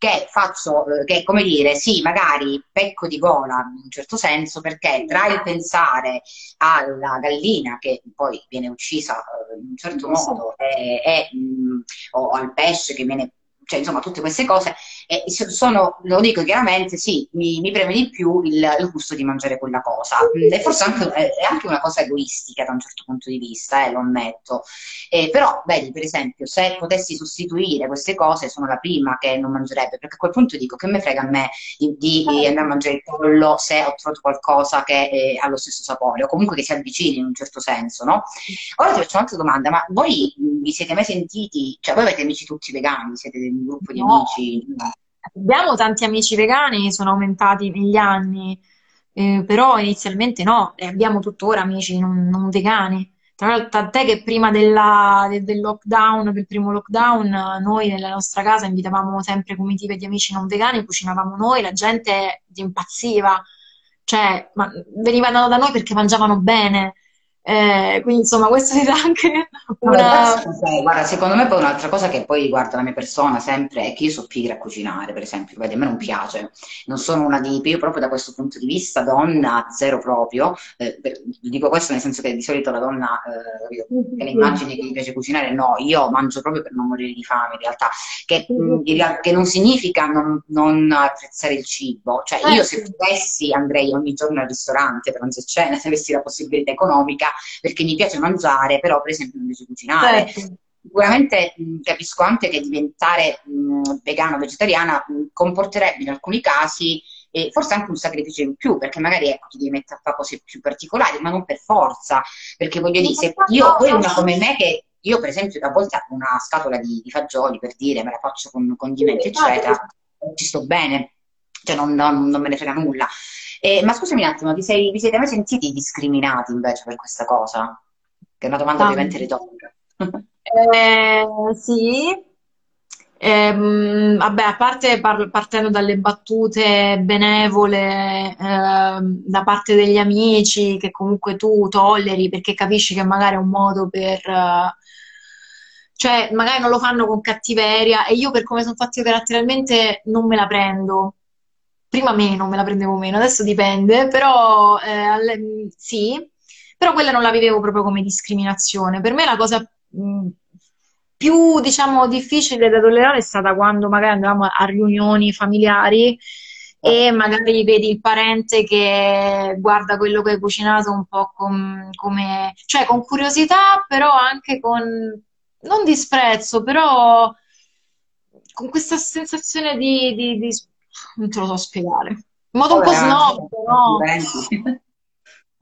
che faccio, eh, che come dire, sì, magari pecco di gola in un certo senso, perché tra il pensare alla gallina che poi viene uccisa eh, in un certo modo e, e, mh, o al pesce che viene cioè insomma tutte queste cose e sono, lo dico chiaramente, sì, mi, mi preme di più il, il, gusto di mangiare quella cosa. E forse anche, è anche una cosa egoistica da un certo punto di vista, eh, lo ammetto. Eh, però, vedi, per esempio, se potessi sostituire queste cose, sono la prima che non mangerebbe, perché a quel punto dico che me frega a me di, di andare a mangiare il pollo se ho trovato qualcosa che eh, ha lo stesso sapore, o comunque che si avvicini in un certo senso, no? Ora ti faccio un'altra domanda, ma voi vi siete mai sentiti, cioè voi avete amici tutti vegani, siete un gruppo di no. amici? Abbiamo tanti amici vegani, sono aumentati negli anni, eh, però inizialmente no, e abbiamo tuttora amici non, non vegani. Tra l'altro, tant'è che prima della, del, del, lockdown, del primo lockdown, noi nella nostra casa invitavamo sempre comitive di amici non vegani, cucinavamo noi, la gente impazziva, cioè ma, venivano da noi perché mangiavano bene. Eh, quindi insomma questo dà anche una... Vabbè, guarda, secondo me poi un'altra cosa che poi riguarda la mia persona sempre è che io so pigra a cucinare, per esempio, vedi, a me non piace, non sono una di... io proprio da questo punto di vista donna, zero proprio, eh, dico questo nel senso che di solito la donna, eh, che le immagini che gli piace cucinare, no, io mangio proprio per non morire di fame in realtà, che, che non significa non, non, apprezzare il cibo, cioè io se certo. potessi andrei ogni giorno al ristorante per pranzo e cena, se avessi la possibilità economica, perché mi piace mangiare, però per esempio non piace cucinare. Certo. Sicuramente mh, capisco anche che diventare mh, vegano o vegetariana mh, comporterebbe in alcuni casi e forse anche un sacrificio in più, perché magari ecco, ti devi mettere a fare cose più particolari, ma non per forza, perché voglio dire, se io poi una come me che io per esempio a volte ho una scatola di, di, fagioli per dire, me la faccio con condimenti eccetera, ci sto bene, cioè non, non, non me ne frega nulla. Eh, ma scusami un attimo, vi, sei, vi, siete mai sentiti discriminati invece per questa cosa? Che è una domanda Tanti. ovviamente retorica. eh, sì, eh, vabbè, a parte par- partendo dalle battute benevole eh, da parte degli amici che comunque tu tolleri perché capisci che magari è un modo per... Cioè, magari non lo fanno con cattiveria e io per come sono fatti caratterialmente non me la prendo prima meno, me la prendevo meno, adesso dipende, però eh, alle, sì, però quella non la vivevo proprio come discriminazione. Per me la cosa mh, più, diciamo, difficile da tollerare è stata quando magari andavamo a riunioni familiari e magari vedi il parente che guarda quello che hai cucinato un po' com, come, cioè con curiosità, però anche con, non disprezzo, però con questa sensazione di, di, di non te lo so spiegare. In modo un po' snob, no?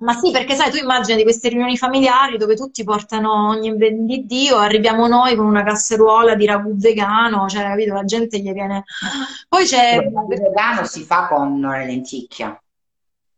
Ma sì, perché sai, tu immagini queste riunioni familiari dove tutti portano ogni ben di Dio, arriviamo noi con una casseruola di ragù vegano, cioè, capito? La gente gli viene... Poi c'è... Il ragù vegano si fa con le lenticchie.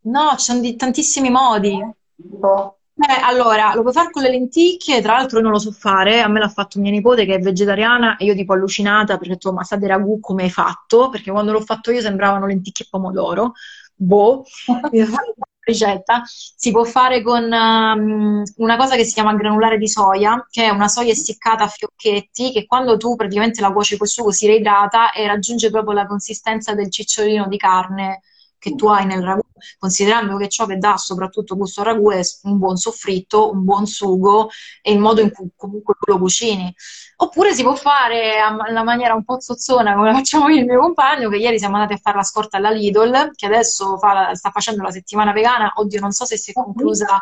No, ci sono di tantissimi modi. Tipo? Eh, allora, lo puoi fare con le lenticchie, tra l'altro io non lo so fare, a me l'ha fatto mia nipote che è vegetariana e io tipo allucinata perché ho detto ma sa di ragù come hai fatto? Perché quando l'ho fatto io sembravano lenticchie e pomodoro, boh, ricetta, si può fare con um, una cosa che si chiama granulare di soia, che è una soia essiccata a fiocchetti, che quando tu praticamente la cuoci col sugo si reidrata e raggiunge proprio la consistenza del cicciolino di carne che tu hai nel ragù, considerando che ciò che dà soprattutto gusto al ragù è un buon soffritto, un buon sugo e il modo in cui comunque lo cucini. Oppure si può fare alla maniera un po' zozzona, come facciamo io e il mio compagno, che ieri siamo andati a fare la scorta alla Lidl, che adesso fa, sta facendo la settimana vegana. Oddio, non so se si è conclusa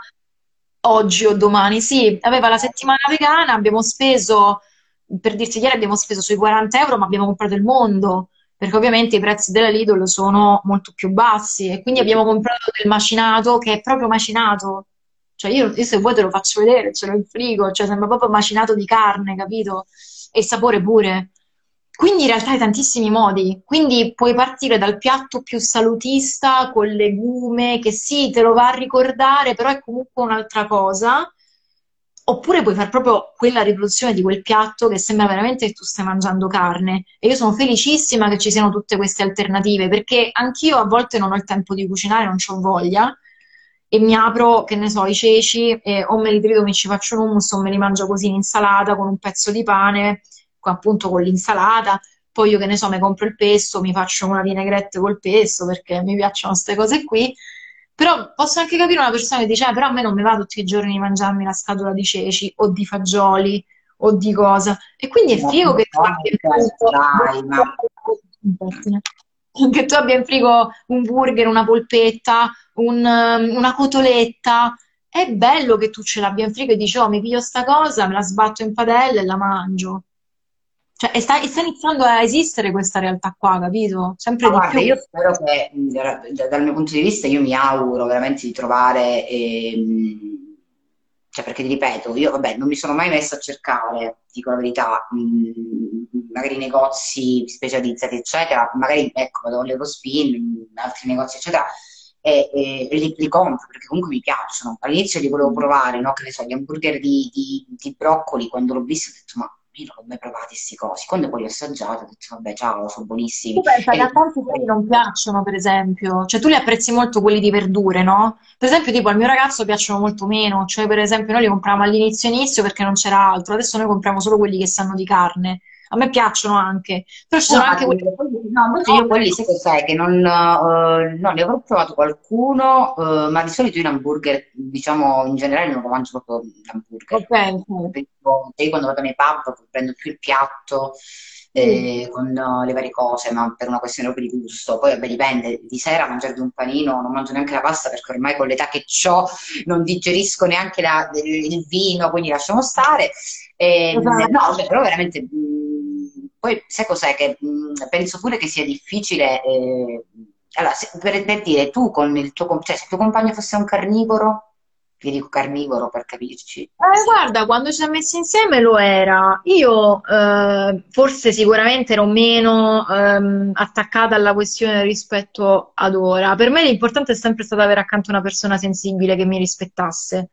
oggi o domani. Sì, aveva la settimana vegana, abbiamo speso, per dirti ieri abbiamo speso sui 40 euro, ma abbiamo comprato il mondo perché ovviamente i prezzi della Lidl sono molto più bassi e quindi abbiamo comprato del macinato che è proprio macinato. Cioè io, io se vuoi te lo faccio vedere, ce l'ho in frigo, cioè sembra proprio macinato di carne, capito? E il sapore pure. Quindi in realtà hai tantissimi modi, quindi puoi partire dal piatto più salutista con legume, che sì, te lo va a ricordare, però è comunque un'altra cosa, Oppure puoi fare proprio quella riproduzione di quel piatto che sembra veramente che tu stai mangiando carne. E io sono felicissima che ci siano tutte queste alternative, perché anch'io a volte non ho il tempo di cucinare, non ho voglia, e mi apro, che ne so, i ceci, e o me li trito, mi ci faccio un hummus, o me li mangio così in insalata con un pezzo di pane, appunto con l'insalata. Poi io, che ne so, mi compro il pesto, mi faccio una vinaigrette col pesto, perché mi piacciono queste cose qui però posso anche capire una persona che dice, eh, però a me non mi va tutti i giorni di mangiarmi la scatola di ceci o di fagioli o di cosa. E quindi è figo che tu abbia in frigo, che tu abbia in frigo un burger, una polpetta, un, una cotoletta. È bello che tu ce l'abbia in frigo e dici, oh, mi piglio sta cosa, me la sbatto in padella e la mangio. Cioè, e sta, e sta iniziando a esistere questa realtà qua, capito? Sempre Ma di più. io spero che, dal mio punto di vista, io mi auguro veramente di trovare, ehm, cioè perché ti ripeto, io vabbè, non mi sono mai messa a cercare, dico la verità, mh, magari negozi specializzati, eccetera, magari ecco, vado all'Eurospin, in altri negozi, eccetera, e, e- e li, li compro perché comunque mi piacciono. All'inizio li volevo provare, no? Che ne so, gli hamburger di, di- di broccoli, quando l'ho visto ho detto, ma io non l'ho mai provati questi cosi. Quando poi li ho assaggiati ho detto, vabbè, ciao, sono Tu buonissimi. pensa E che a tanti quelli non piacciono, per esempio. Cioè, tu li apprezzi molto quelli di verdure, no? Per esempio, tipo, al mio ragazzo piacciono molto meno. Cioè, per esempio, noi li compravamo all'inizio inizio perché non c'era altro. Adesso noi compriamo solo quelli che sanno di carne. A me piacciono anche. Però ci No, sono ma anche quelli no, invece io quelli sai cos'è? Che non, eh, no, ne avrò provato qualcuno, eh, ma di solito io in hamburger, diciamo, in generale non lo mangio proprio l'hamburger. Ok, Io quando vado nei pub prendo più il piatto. Eh, con eh, le varie cose, ma per una questione proprio di gusto. Poi vabbè, dipende, di sera mangiare un panino, non mangio neanche la pasta perché ormai con l'età che ho non digerisco neanche la- il vino, quindi lasciamo stare. Ehm, no, vabbè, però veramente, mh, poi sai cos'è che mh, penso pure che sia difficile, eh, allora, se- per, per dire, tu con il tuo, cioè se il tuo compagno fosse un carnivoro, vi dico carnivoro per capirci, Eh, guarda, quando ci siamo messi insieme lo era. Io eh, forse sicuramente ero meno ehm, attaccata alla questione rispetto ad ora. Per me l'importante è sempre stato avere accanto una persona sensibile che mi rispettasse.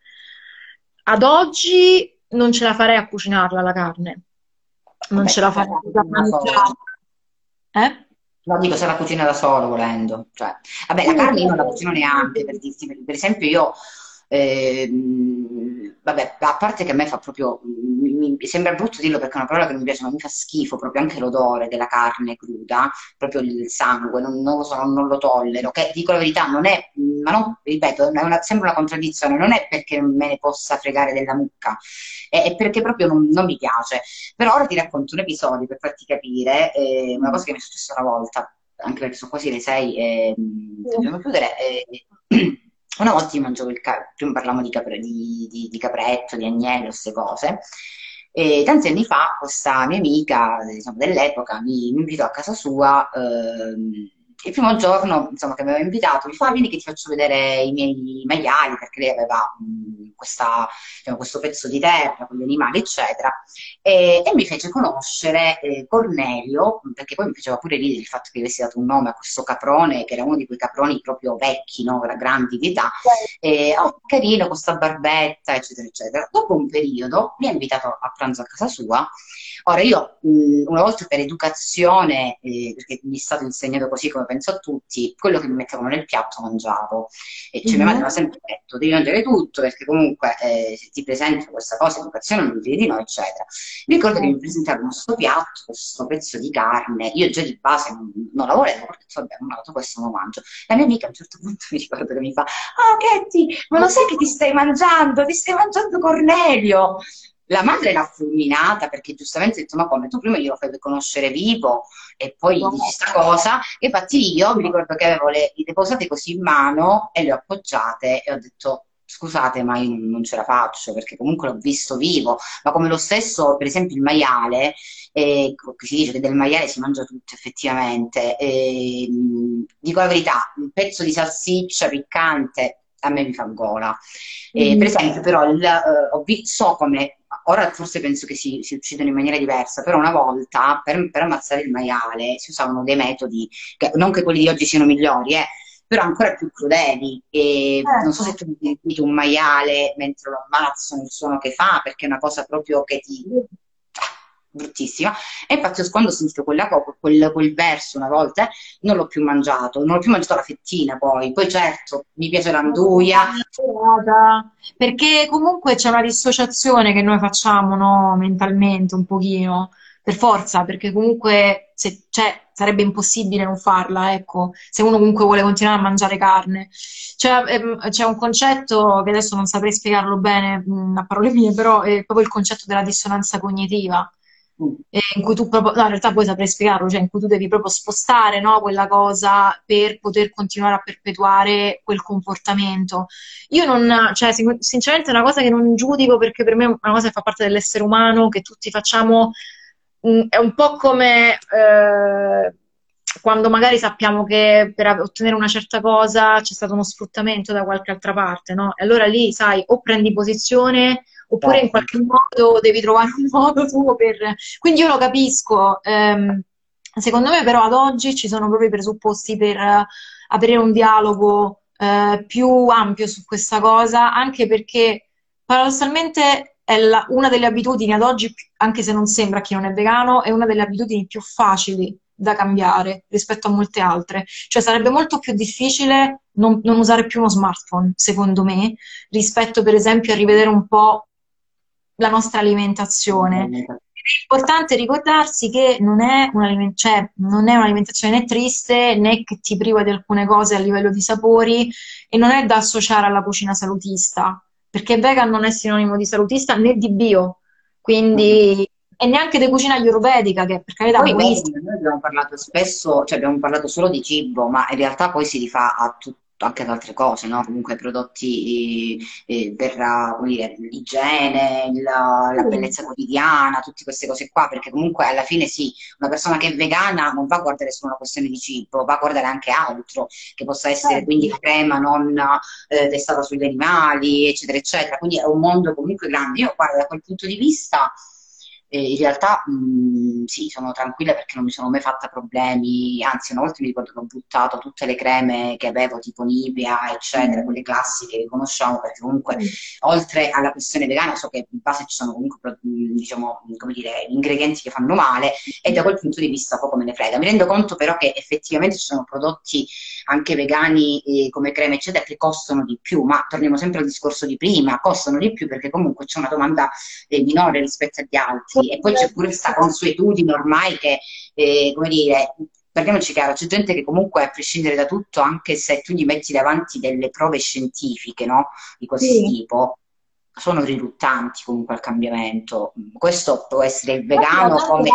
Ad oggi non ce la farei a cucinarla la carne, non vabbè, ce la farei a solo, Eh? no, dico se la cucina da solo volendo, cioè, vabbè, la carne io non la cucino neanche, per dirti, per esempio io, ehm, vabbè, a parte che a me fa proprio, mi, mi- sembra brutto dirlo perché è una parola che non mi piace, ma mi fa schifo proprio anche l'odore della carne cruda, proprio il sangue, non, non lo so, non, lo tollero, che dico la verità, non è, ma non, ripeto, è una- sembra una contraddizione, non è perché me ne possa fregare della mucca, è, è perché proprio non, non mi piace. Però ora ti racconto un episodio per farti capire, eh, una cosa che mi è successa una volta, anche perché sono quasi le sei e mm, dobbiamo chiudere. eh, una volta io mangiavo il ca- prima parlavamo di, capre- di, di- di capretto, di agnello, queste cose. E tanti anni fa questa mia amica, diciamo, dell'epoca mi, mi invitò a casa sua. ehm, il primo giorno, insomma, che mi aveva invitato, mi fa, "Ah, vieni che ti faccio vedere i miei maiali, perché lei aveva mh, questa, diciamo, questo pezzo di terra con gli animali, eccetera. E, e mi fece conoscere eh, Cornelio, perché poi mi faceva pure ridere il fatto che avessi dato un nome a questo caprone, che era uno di quei caproni proprio vecchi, no? Grandi di età, e, oh, carino, con sta barbetta, eccetera, eccetera. Dopo un periodo mi ha invitato a pranzo a casa sua. Ora io, mh, una volta per educazione, eh, perché mi è stato insegnato così come penso a tutti, quello che mi mettevano nel piatto mangiavo. E cioè, mia madre mi Mhm. ha sempre detto, devi mangiare tutto, perché comunque eh, se ti presentano questa cosa, educazione non devi di no, eccetera. Mi ricordo che mi presentarono questo piatto, questo pezzo di carne, io già di base non, non la volevo, ho detto, vabbè, non dato questo non lo mangio. La mia amica a un certo punto mi ricordo che mi fa, ah, Ketty, ma lo sai che ti stai mangiando? Ti stai mangiando Cornelio! La madre l'ha fulminata perché giustamente ha detto: Ma come tu prima glielo fai conoscere vivo e poi gli dici sta cosa? E infatti io mi ricordo che avevo le, le posate così in mano e le ho appoggiate e ho detto: Scusate, ma io non ce la faccio perché comunque l'ho visto vivo. Ma come lo stesso, per esempio, il maiale, eh, si dice che del maiale si mangia tutto effettivamente. E, mh, dico la verità, un pezzo di salsiccia piccante a me mi fa gola. Eh, per Mhm. esempio, però, il, eh, so come, ora forse penso che si, si uccidono in maniera diversa, però una volta per, per ammazzare il maiale si usavano dei metodi, che, non che quelli di oggi siano migliori, eh, però ancora più crudeli. E non so se Certo. tu hai sentito un maiale mentre lo ammazzano, il suono che fa, perché è una cosa proprio che ti... bruttissima. E io quando ho sentito quella quel, quel verso una volta, non l'ho più mangiato, non ho più mangiato la fettina poi. Poi certo, mi piace l'anduia, Guarda, Perché comunque c'è una dissociazione che noi facciamo, no, mentalmente un pochino. per forza, perché comunque se, cioè, sarebbe impossibile non farla, ecco, se uno comunque vuole continuare a mangiare carne. C'è, ehm, c'è un concetto che adesso non saprei spiegarlo bene mh, mm, a parole mie, però è proprio il concetto della dissonanza cognitiva in cui tu proprio, no, in realtà poi saprei spiegarlo, cioè in cui tu devi proprio spostare no, quella cosa per poter continuare a perpetuare quel comportamento. Io non, cioè, sinceramente è una cosa che non giudico perché per me è una cosa che fa parte dell'essere umano, che tutti facciamo, mm, è un po' come eh, quando magari sappiamo che per ottenere una certa cosa c'è stato uno sfruttamento da qualche altra parte, no? E allora lì, sai, o prendi posizione oppure in qualche modo devi trovare un modo tuo per... Quindi io lo capisco. Ehm, secondo me però ad oggi ci sono proprio i presupposti per uh, aprire un dialogo uh, più ampio su questa cosa, anche perché paradossalmente è la, una delle abitudini ad oggi, anche se non sembra a chi non è vegano, è una delle abitudini più facili da cambiare rispetto a molte altre. Cioè sarebbe molto più difficile non, non, usare più uno smartphone, secondo me, rispetto per esempio a rivedere un po' la nostra alimentazione. È importante ricordarsi che non è, cioè, non è un'alimentazione né triste né che ti priva di alcune cose a livello di sapori e non è da associare alla cucina salutista, perché vegan non è sinonimo di salutista né di bio, quindi e neanche di cucina ayurvedica che per carità poi noi abbiamo parlato spesso, cioè abbiamo parlato solo di cibo, ma in realtà poi si rifà a tutto anche ad altre cose, no? comunque prodotti eh, per dire, l'igiene, la, la, bellezza quotidiana, tutte queste cose qua, perché comunque alla fine sì, una persona che è vegana non va a guardare solo una questione di cibo, va a guardare anche altro, che possa essere certo. quindi crema non eh, testata sugli animali, eccetera, eccetera. Quindi è un mondo comunque grande. Io guardo da quel punto di vista eh, in realtà mh, sì, sono tranquilla perché non mi sono mai fatta problemi, anzi una volta mi ricordo che ho buttato tutte le creme che avevo, tipo Nivea, eccetera, quelle classiche che conosciamo, perché comunque mm. oltre alla questione vegana so che in base ci sono comunque diciamo, come dire, ingredienti che fanno male e da quel punto di vista poco me ne frega. Mi rendo conto però che effettivamente ci sono prodotti anche vegani eh, come creme, eccetera, che costano di più, ma torniamo sempre al discorso di prima, costano di più perché comunque c'è una domanda eh, minore rispetto agli altri e poi c'è pure questa consuetudine ormai che, eh, come dire, parliamoci chiaro, c'è gente che comunque a prescindere da tutto, anche se tu gli metti davanti delle prove scientifiche, no? Di questo sì. tipo, sono riluttanti comunque al cambiamento. Questo può essere il vegano come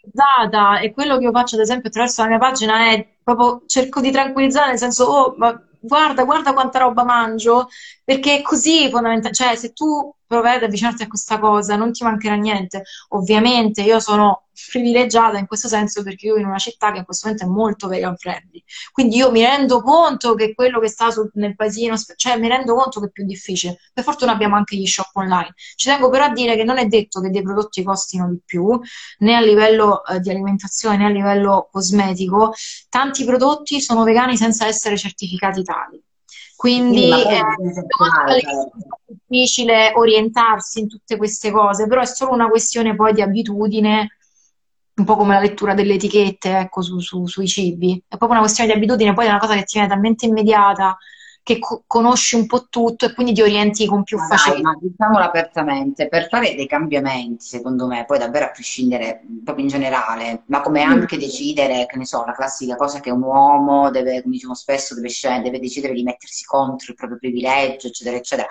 tranquillizzata e quello che io faccio ad esempio attraverso la mia pagina è proprio cerco di tranquillizzare nel senso oh ma guarda guarda quanta roba mangio perché così fondamentalmente cioè se tu provai ad avvicinarti a questa cosa, non ti mancherà niente. Ovviamente io sono privilegiata in questo senso perché io in una città che in questo momento è molto vegan friendly. Quindi io mi rendo conto che quello che sta sul, nel paesino, cioè mi rendo conto che è più difficile. Per fortuna abbiamo anche gli shop online. Ci tengo però a dire che non è detto che dei prodotti costino di più, né a livello eh, di alimentazione né a livello cosmetico. Tanti prodotti sono vegani senza essere certificati tali. Quindi sì, è difficile orientarsi in tutte queste cose, però è solo una questione poi di abitudine, un po' come la lettura delle etichette, ecco, su, su, sui cibi. È proprio una questione di abitudine, poi è una cosa che ti viene talmente immediata che co- conosci un po' tutto e quindi ti orienti con più facilità. Diciamolo apertamente, per fare dei cambiamenti, secondo me, poi davvero a prescindere proprio in generale, ma come mm. anche decidere, che ne so, la classica cosa che un uomo deve, come diciamo spesso, deve, scendere, deve decidere di mettersi contro il proprio privilegio, eccetera, eccetera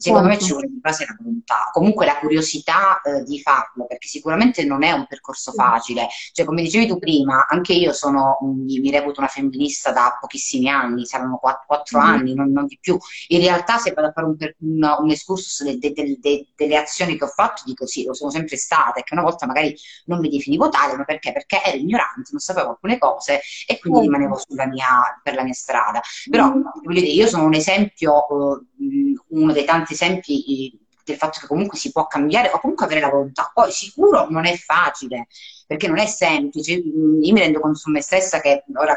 Secondo certo. me ci vuole di base la volontà, comunque la curiosità eh, di farlo, perché sicuramente non è un percorso facile. Cioè, come dicevi tu prima, anche io sono, mi, mi reputo una femminista da pochissimi anni, saranno quattro, quattro mm. anni, non, non, di più. In realtà, se vado a fare un, un, un excursus de, de, de, de, delle azioni che ho fatto, dico sì, lo sono sempre stata, e che una volta magari non mi definivo tale, ma perché? Perché ero ignorante, non sapevo alcune cose e quindi mm. rimanevo mia, per la mia strada. Però, mm. voglio dire, io sono un esempio, uh, uno dei tanti esempi del fatto che comunque si può cambiare o comunque avere la volontà. Poi sicuro non è facile, perché non è semplice. Io mi rendo conto su me stessa che ora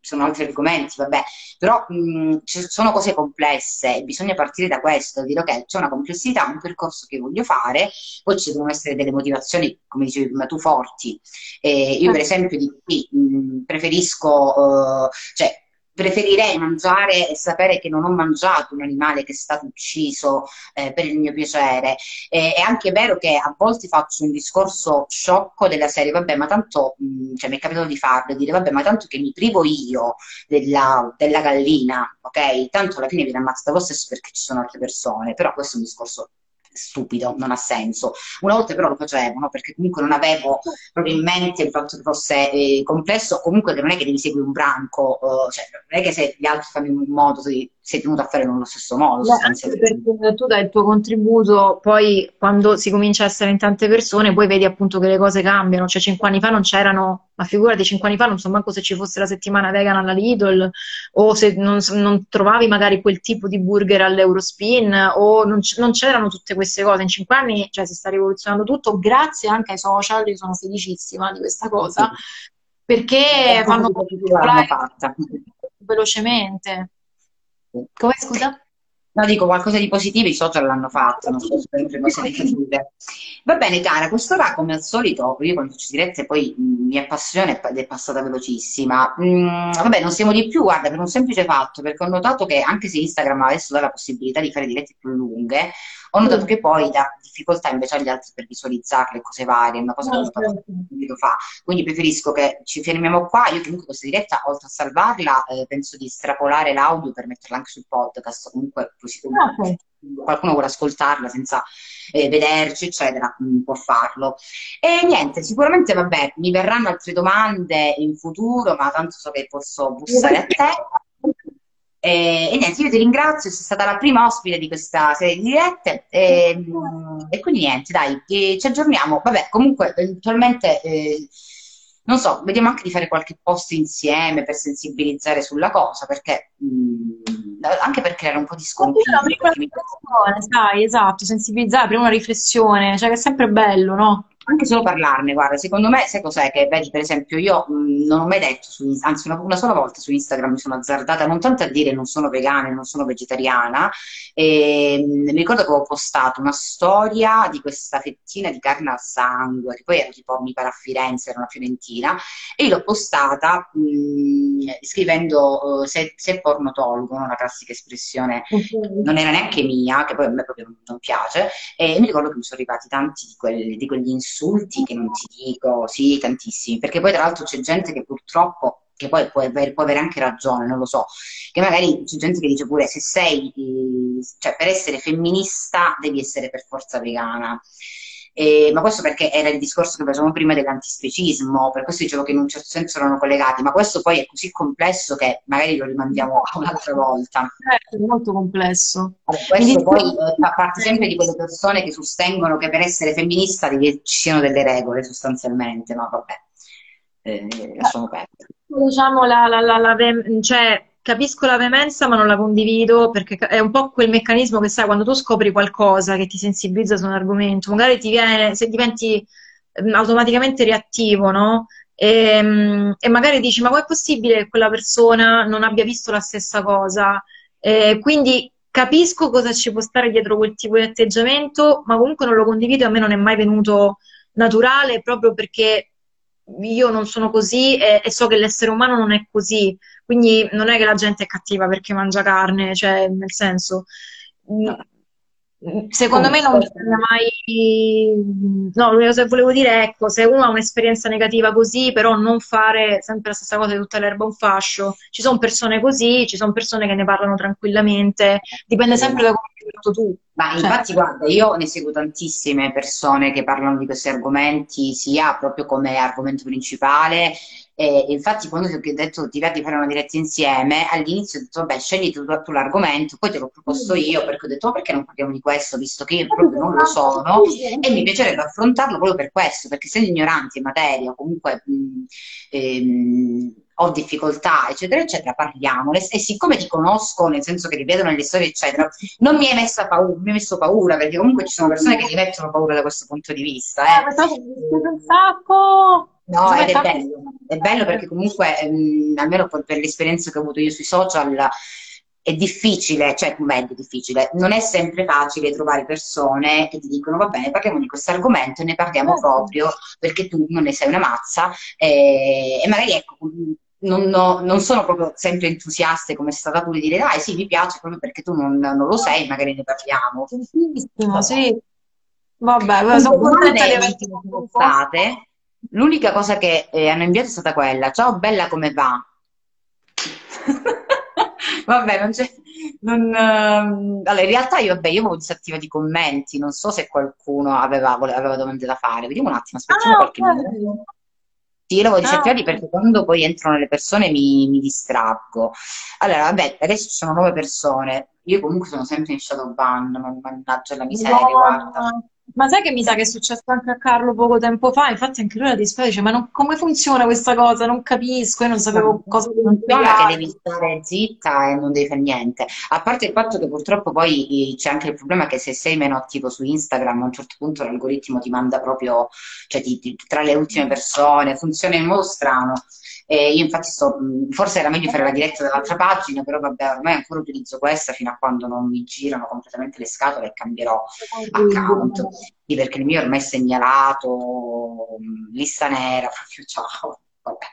sono altri argomenti, vabbè, però mh, ci sono cose complesse e bisogna partire da questo, dire ok, c'è una complessità, un percorso che voglio fare, poi ci devono essere delle motivazioni, come dicevi prima tu, forti. Eh, io per esempio di qui mh, preferisco, uh, cioè preferirei mangiare e sapere che non ho mangiato un animale che è stato ucciso eh, per il mio piacere. E, è anche vero che a volte faccio un discorso sciocco della serie, vabbè, ma tanto, mh, cioè mi è capitato di farlo, dire, vabbè, ma tanto che mi privo io della, della gallina, ok? Tanto alla fine viene ammazzata lo stesso perché ci sono altre persone, però questo è un discorso stupido, non ha senso. Una volta però lo facevo, no? perché comunque non avevo proprio in mente il fatto che fosse eh, complesso, comunque che non è che devi seguire un branco, uh, cioè non è che se gli altri fanno in un modo sei, sei tenuto a fare nello stesso modo. Beh, perché tu dai il tuo contributo, poi quando si comincia a essere in tante persone, poi vedi appunto che le cose cambiano, cioè cinque anni fa non c'erano ma figurati, cinque anni fa non so manco se ci fosse la settimana vegan alla Lidl o se non, non trovavi magari quel tipo di burger all'Eurospin o non, non, c'erano tutte queste cose. In cinque anni cioè, si sta rivoluzionando tutto grazie anche ai social, io sono felicissima di questa cosa, perché fanno velocemente. Come scusa? No, dico qualcosa di positivo, i social l'hanno fatto, non sono sempre cose negative. Va bene, cara, quest'ora come al solito, io quando faccio dirette poi mi appassiona ed è passata velocissima. Mm, vabbè, non siamo di più, guarda, per un semplice fatto, perché ho notato che anche se Instagram adesso dà la possibilità di fare dirette più lunghe, ho notato che poi dà difficoltà invece agli altri per visualizzare le cose varie, è una cosa che ho notato subito fa. Quindi preferisco che ci fermiamo qua. Io comunque questa diretta, oltre a salvarla, eh, penso di estrapolare l'audio per metterla anche sul podcast, comunque così okay. qualcuno vuole ascoltarla senza eh, vederci, eccetera, mm, può farlo. E niente, sicuramente vabbè, mi verranno altre domande in futuro, ma tanto so che posso bussare a te. E, e, niente, io ti ringrazio, sei stata la prima ospite di questa serie di dirette e, e quindi niente, dai, ci aggiorniamo. Vabbè, comunque eventualmente, eh, non so, vediamo anche di fare qualche post insieme per sensibilizzare sulla cosa, perché mh, anche per creare un po' di sconfiggio. Una riflessione, sai, esatto, sensibilizzare, prima una riflessione, cioè che è sempre bello, no? Anche solo parlarne, guarda, secondo me, sai cos'è che vedi, per esempio, io mh, non ho mai detto, su, anzi una, una, sola volta su Instagram mi sono azzardata non tanto a dire non sono vegana non sono vegetariana, e, mh, mi ricordo che avevo postato una storia di questa fettina di carne al sangue, che poi era tipo, mi pare a Firenze, era una fiorentina, e l'ho postata mh, scrivendo uh, se, se porno tolgono, una classica espressione, okay. non era neanche mia, che poi a me proprio non, non piace, e mi ricordo che mi sono arrivati tanti di, quelli, di quegli insulti insulti che non ti dico, sì, tantissimi, perché poi tra l'altro c'è gente che purtroppo, che poi può avere, può avere anche ragione, non lo so, che magari c'è gente che dice pure se sei, cioè per essere femminista devi essere per forza vegana. Eh, ma questo perché era il discorso che facevamo prima dell'antispecismo, per questo dicevo che in un certo senso erano collegati, ma questo poi è così complesso che magari lo rimandiamo a un'altra volta. È molto complesso. Questo poi eh, fa parte sempre di quelle persone che sostengono che per essere femminista ci siano delle regole sostanzialmente, ma vabbè, eh, lasciamo perdere. Diciamo la, la, la, la cioè, capisco la veemenza ma non la condivido perché è un po' quel meccanismo che sai quando tu scopri qualcosa che ti sensibilizza su un argomento, magari ti viene, se diventi mm, automaticamente reattivo, no? E, mm, e magari dici ma com'è possibile che quella persona non abbia visto la stessa cosa? E quindi capisco cosa ci può stare dietro quel tipo di atteggiamento, ma comunque non lo condivido e a me non è mai venuto naturale proprio perché io non sono così e, e so che l'essere umano non è così. Quindi non è che la gente è cattiva perché mangia carne, cioè nel senso, secondo me non bisogna mai... No, l'unica cosa che volevo dire è, ecco, se uno ha un'esperienza negativa così, però non fare sempre la stessa cosa di tutta l'erba un fascio. Ci sono persone così, ci sono persone che ne parlano tranquillamente, dipende sempre da come hai fatto tu. Ma cioè. infatti, guarda, io ne seguo tantissime persone che parlano di questi argomenti, sia proprio come argomento principale, e infatti, quando ti ho detto ti va di fare una diretta insieme, all'inizio ho detto, vabbè, scegli tu, tu l'argomento, poi te l'ho proposto io perché ho detto, ma perché non parliamo di questo, visto che io proprio non lo sono, e mi piacerebbe affrontarlo proprio per questo, perché essendo ignoranti in materia, comunque mh, ehm, ho difficoltà, eccetera, eccetera, parliamone. E siccome ti conosco, nel senso che ripeto nelle storie, eccetera, non mi hai, messa paura, mi hai messo paura, perché comunque ci sono persone che ti mettono paura da questo punto di vista. Eh. Eh, un sacco! No, ed è bello, è bello perché comunque, ehm, almeno per, per l'esperienza che ho avuto io sui social, è difficile, cioè meglio difficile, non è sempre facile trovare persone che ti dicono va bene, parliamo di questo argomento e ne parliamo certo. proprio perché tu non ne sei una mazza e, e magari ecco, non, ho- non sono proprio sempre entusiaste come sei stata tu di dire, dai, sì, mi piace proprio perché tu non, non lo sei, magari ne parliamo. Tantissimo, sì. Vabbè, sono Comunque, domande contenta di averti sono state. L'unica cosa che eh, hanno inviato è stata quella, ciao bella, come va? Vabbè, non c'è... non, ehm, Allora, in realtà io, vabbè, io avevo disattivato i commenti, non so se qualcuno aveva, vole- aveva domande da fare. Vediamo un attimo, aspettiamo Ah, qualche minuto. Sì, io l'avevo Ah, disattivati perché quando poi entrano le persone mi, mi distraggo. Allora, vabbè, adesso ci sono nuove persone. Io comunque sono sempre in shadow ban, man- mannaggia la miseria, guarda. Ma sai che mi sa che è successo anche a Carlo poco tempo fa? Infatti anche lui era disperato, dice, ma non- come funziona questa cosa? Non capisco, io non sapevo cosa devo Funziona che devi stare zitta e non devi fare niente. A parte il fatto che purtroppo poi eh, c'è anche il problema che se sei meno attivo su Instagram, a un certo punto l'algoritmo ti manda proprio, cioè ti- ti- tra le ultime persone, funziona in modo strano. E io infatti sto, forse era meglio fare la diretta dall'altra pagina, però vabbè, ormai ancora utilizzo questa fino a quando non mi girano completamente le scatole e cambierò account. Sì, perché il mio ormai è segnalato, lista nera, proprio ciao, vabbè,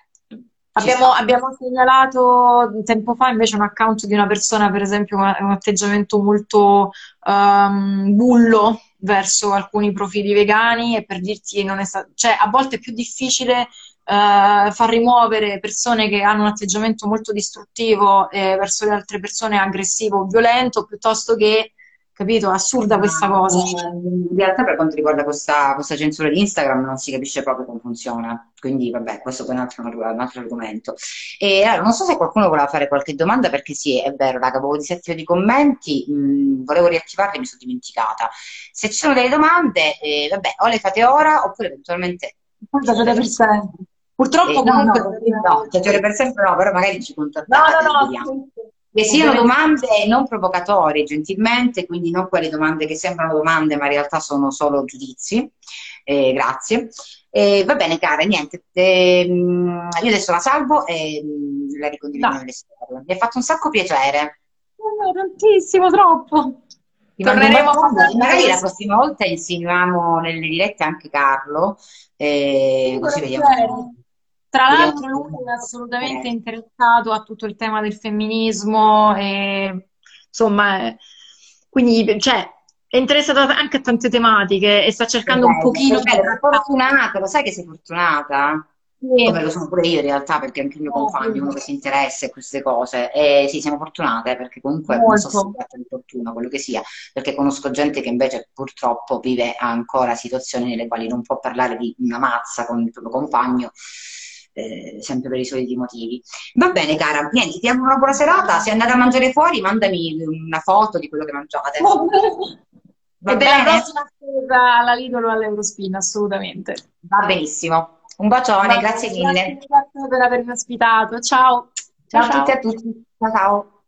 Abbiamo, abbiamo segnalato tempo fa invece un account di una persona, per esempio, con un atteggiamento molto ehm, bullo verso alcuni profili vegani e per dirti non è stato, cioè a volte è più difficile eh, far rimuovere persone che hanno un atteggiamento molto distruttivo eh, verso le altre persone, aggressivo o violento, piuttosto che, capito, assurda questa cosa. in realtà per quanto riguarda questa, questa censura di Instagram non si capisce proprio come funziona, quindi vabbè, questo è un altro, un altro argomento. E allora, non so se qualcuno voleva fare qualche domanda, perché sì, è vero, raga, avevo disattivato i commenti, mh, volevo riattivarli e mi sono dimenticata. Se ci sono delle domande, eh, vabbè, o le fate ora oppure eventualmente sapete per state. Sempre. Eh, Purtroppo no, no, no, cioè, per sempre no, però magari ci No, no, contattate, no, vediamo. sì, Che siano domande non provocatorie, gentilmente, quindi non quelle domande che sembrano domande, ma in realtà sono solo giudizi. Eh, grazie. Eh, va bene, cara, niente. ehm, io adesso la salvo e mm, la ricondivido Dai. nelle storie. Mi ha fatto un sacco piacere. Oh, tantissimo, troppo. Ti Torneremo a magari la prossima volta insinuiamo nelle dirette anche Carlo, eh, Sì, così vediamo. Tra l'altro lui è assolutamente Eh, interessato a tutto il tema del femminismo e insomma, eh, quindi cioè, è interessato anche a tante tematiche e sta cercando un bello, pochino di bello, sei fortunata, lo sai che sei fortunata? Come lo sono pure io in realtà, perché anche il mio compagno è uno sì, che si interessa a queste cose. E sì, siamo fortunate, perché comunque non so se si molto. tratta di fortuna, quello che sia, perché conosco gente che invece purtroppo vive ancora situazioni nelle quali non può parlare di una mazza con il proprio compagno, eh, sempre per i soliti motivi. Va bene, cara, niente, ti auguro una buona serata. Se andate a mangiare fuori, mandami una foto di quello che mangiate. Va E della bene? prossima spesa alla Lidl o all'Eurospin, assolutamente. Va benissimo. Un bacione, Va grazie mille. grazie, per avermi ospitato. Ciao. Ciao Ciao a tutti e a tutti. Ciao ciao.